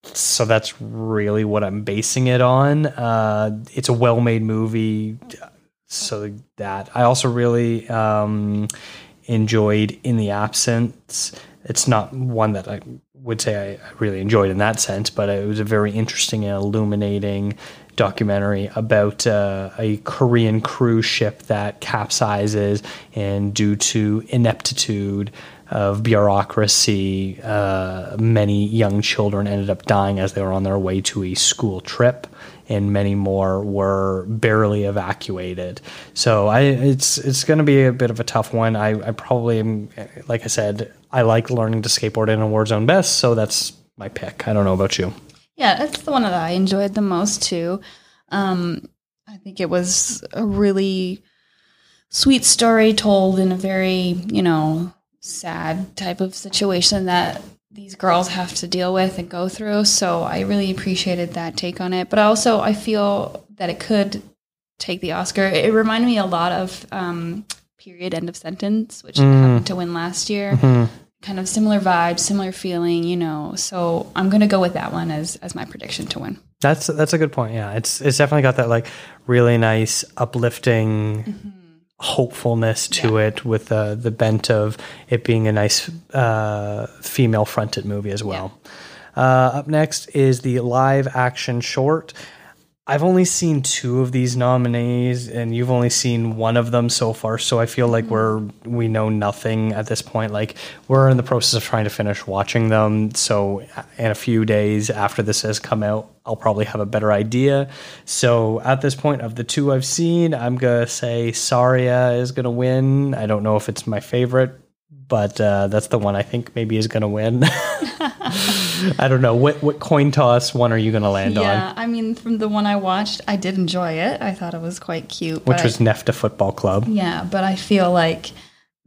So that's really what I'm basing it on. Uh, it's a well made movie. So that I also really um, enjoyed In the Absence. It's not one that I would say I really enjoyed in that sense, but it was a very interesting and illuminating documentary about uh, a Korean cruise ship that capsizes, and due to ineptitude of bureaucracy, uh, many young children ended up dying as they were on their way to a school trip. And many more were barely evacuated. So I, it's it's going to be a bit of a tough one. I, I probably am, like I said, I like learning to skateboard in a war zone best. So that's my pick. I don't know about you. Yeah, that's the one that I enjoyed the most too. Um, I think it was a really sweet story told in a very, you know, sad type of situation that these girls have to deal with and go through. So I really appreciated that take on it. But also, I feel that it could take the Oscar. It reminded me a lot of um, Period End of Sentence, which mm-hmm. happened to win last year. Mm-hmm. Kind of similar vibe, similar feeling, you know. So I'm going to go with that one as as my prediction to win. That's that's a good point. Yeah, it's it's definitely got that like really nice uplifting mm-hmm. Hopefulness to it with uh, the bent of it being a nice uh, female fronted movie as well. Uh, up next is the live action short. I've only seen two of these nominees, and you've only seen one of them so far. So I feel like we're we know nothing at this point. Like we're in the process of trying to finish watching them. So in a few days after this has come out, I'll probably have a better idea. So at this point, of the two I've seen, I'm gonna say Saria is gonna win. I don't know if it's my favorite, but uh, that's the one I think maybe is gonna win. I don't know what what coin toss one are you gonna land Yeah, on? Yeah, I mean, from the one I watched, I did enjoy it. I thought it was quite cute. Which but was I, Nefta Football Club. yeah, but I feel like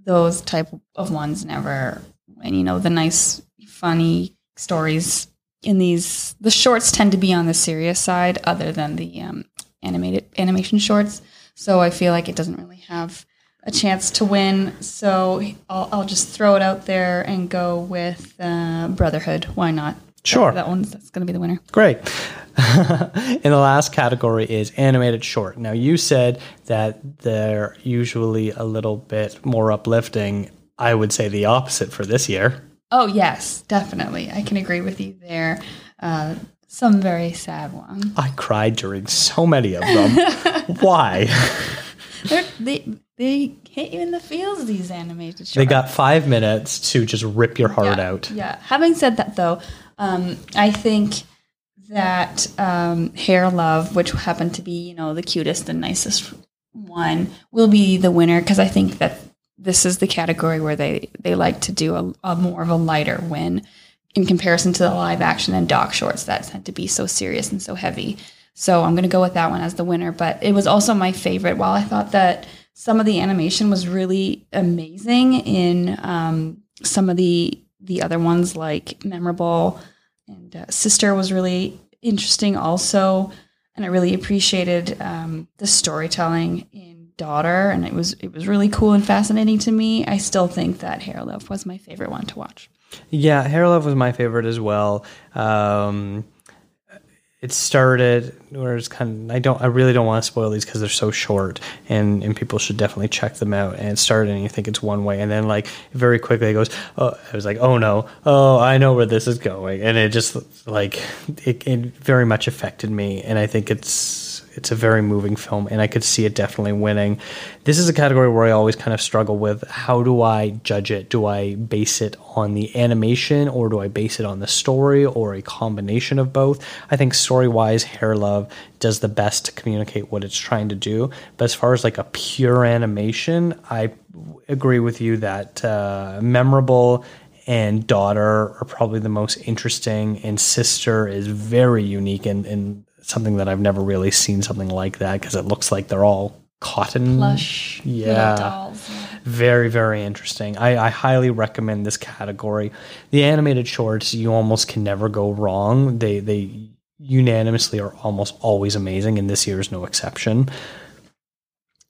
those type of ones never, and you know, the nice, funny stories in these, the shorts tend to be on the serious side, other than the um, animated animation shorts. So I feel like it doesn't really have a chance to win. So I'll, I'll just throw it out there and go with uh, Brotherhood. Why not? Sure. That one's that's going to be the winner. Great. and the last category is animated short. Now, you said that they're usually a little bit more uplifting. I would say the opposite for this year. Oh yes, definitely. I can agree with you there. Uh, some very sad ones. I cried during so many of them. Why? They're, they they hit you in the feels. These animated shorts. They got five minutes to just rip your heart yeah, out. Yeah. Having said that, though, um, I think that um, Hair Love, which happened to be you know the cutest and nicest one, will be the winner because I think that this is the category where they they like to do a, a more of a lighter win in comparison to the live action and doc shorts that tend to be so serious and so heavy. So I'm going to go with that one as the winner. But it was also my favorite. While I thought that some of the animation was really amazing in um, some of the the other ones, like Memorable and uh, Sister, was really interesting also, and I really appreciated um, the storytelling in Daughter, and it was it was really cool and fascinating to me. I still think that Hair Love was my favorite one to watch. Yeah, Hair Love was my favorite as well. Um, it started where it's kind of I don't I really don't want to spoil these because they're so short and and people should definitely check them out. And it started and you think it's one way and then like very quickly it goes oh I was like oh no oh I know where this is going and it just like it, it very much affected me and I think it's it's a very moving film and I could see it definitely winning. This is a category where I always kind of struggle with how do I judge it? Do I base it on the animation or do I base it on the story or a combination of both? I think story wise, Hair Love does the best to communicate what it's trying to do. But as far as like a pure animation, I agree with you that uh, memorable and daughter are probably the most interesting and sister is very unique and, and something that I've never really seen something like that because it looks like they're all cotton. Plush, Yeah. dolls. very very interesting. I, I highly recommend this category. The animated shorts you almost can never go wrong. They they unanimously are almost always amazing and this year is no exception.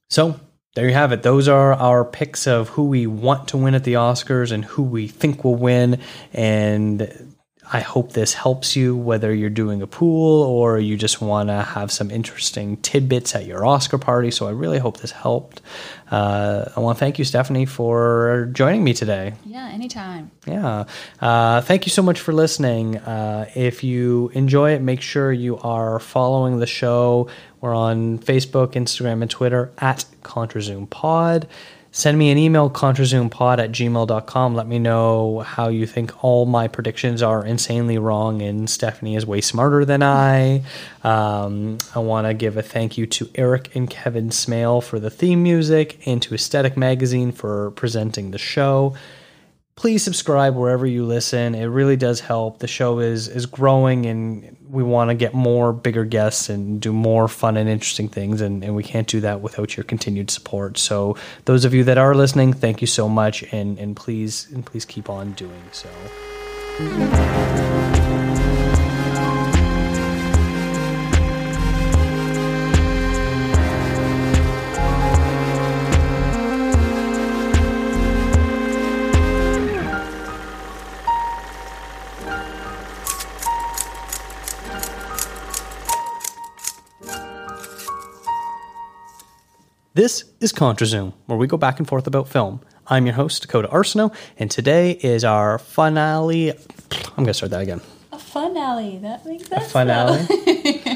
So there you have it. Those are our picks of who we want to win at the oscars and who we think will win and I hope this helps you, whether you're doing a pool or you just want to have some interesting tidbits at your Oscar party. So I really hope this helped. Uh, I want to thank you, Stephanie, for joining me today. Yeah, anytime. Yeah. Uh, thank you so much for listening. Uh, if you enjoy it, make sure you are following the show. We're on Facebook, Instagram, and Twitter at ContraZoomPod. Send me an email, contrazoompod at gmail.com. Let me know how you think all my predictions are insanely wrong and Stephanie is way smarter than I. Um, I want to give a thank you to Eric and Kevin Smale for the theme music and to Aesthetic Magazine for presenting the show please subscribe wherever you listen. It really does help. The show is is growing and we want to get more bigger guests and do more fun and interesting things and, and we can't do that without your continued support. So those of you that are listening, thank you so much and, and please and please keep on doing so. This is ContraZoom, where we go back and forth about film. I'm your host, Dakota Arsenault, and today is our finale. I'm going to start that again. A finale. That makes sense. A finale.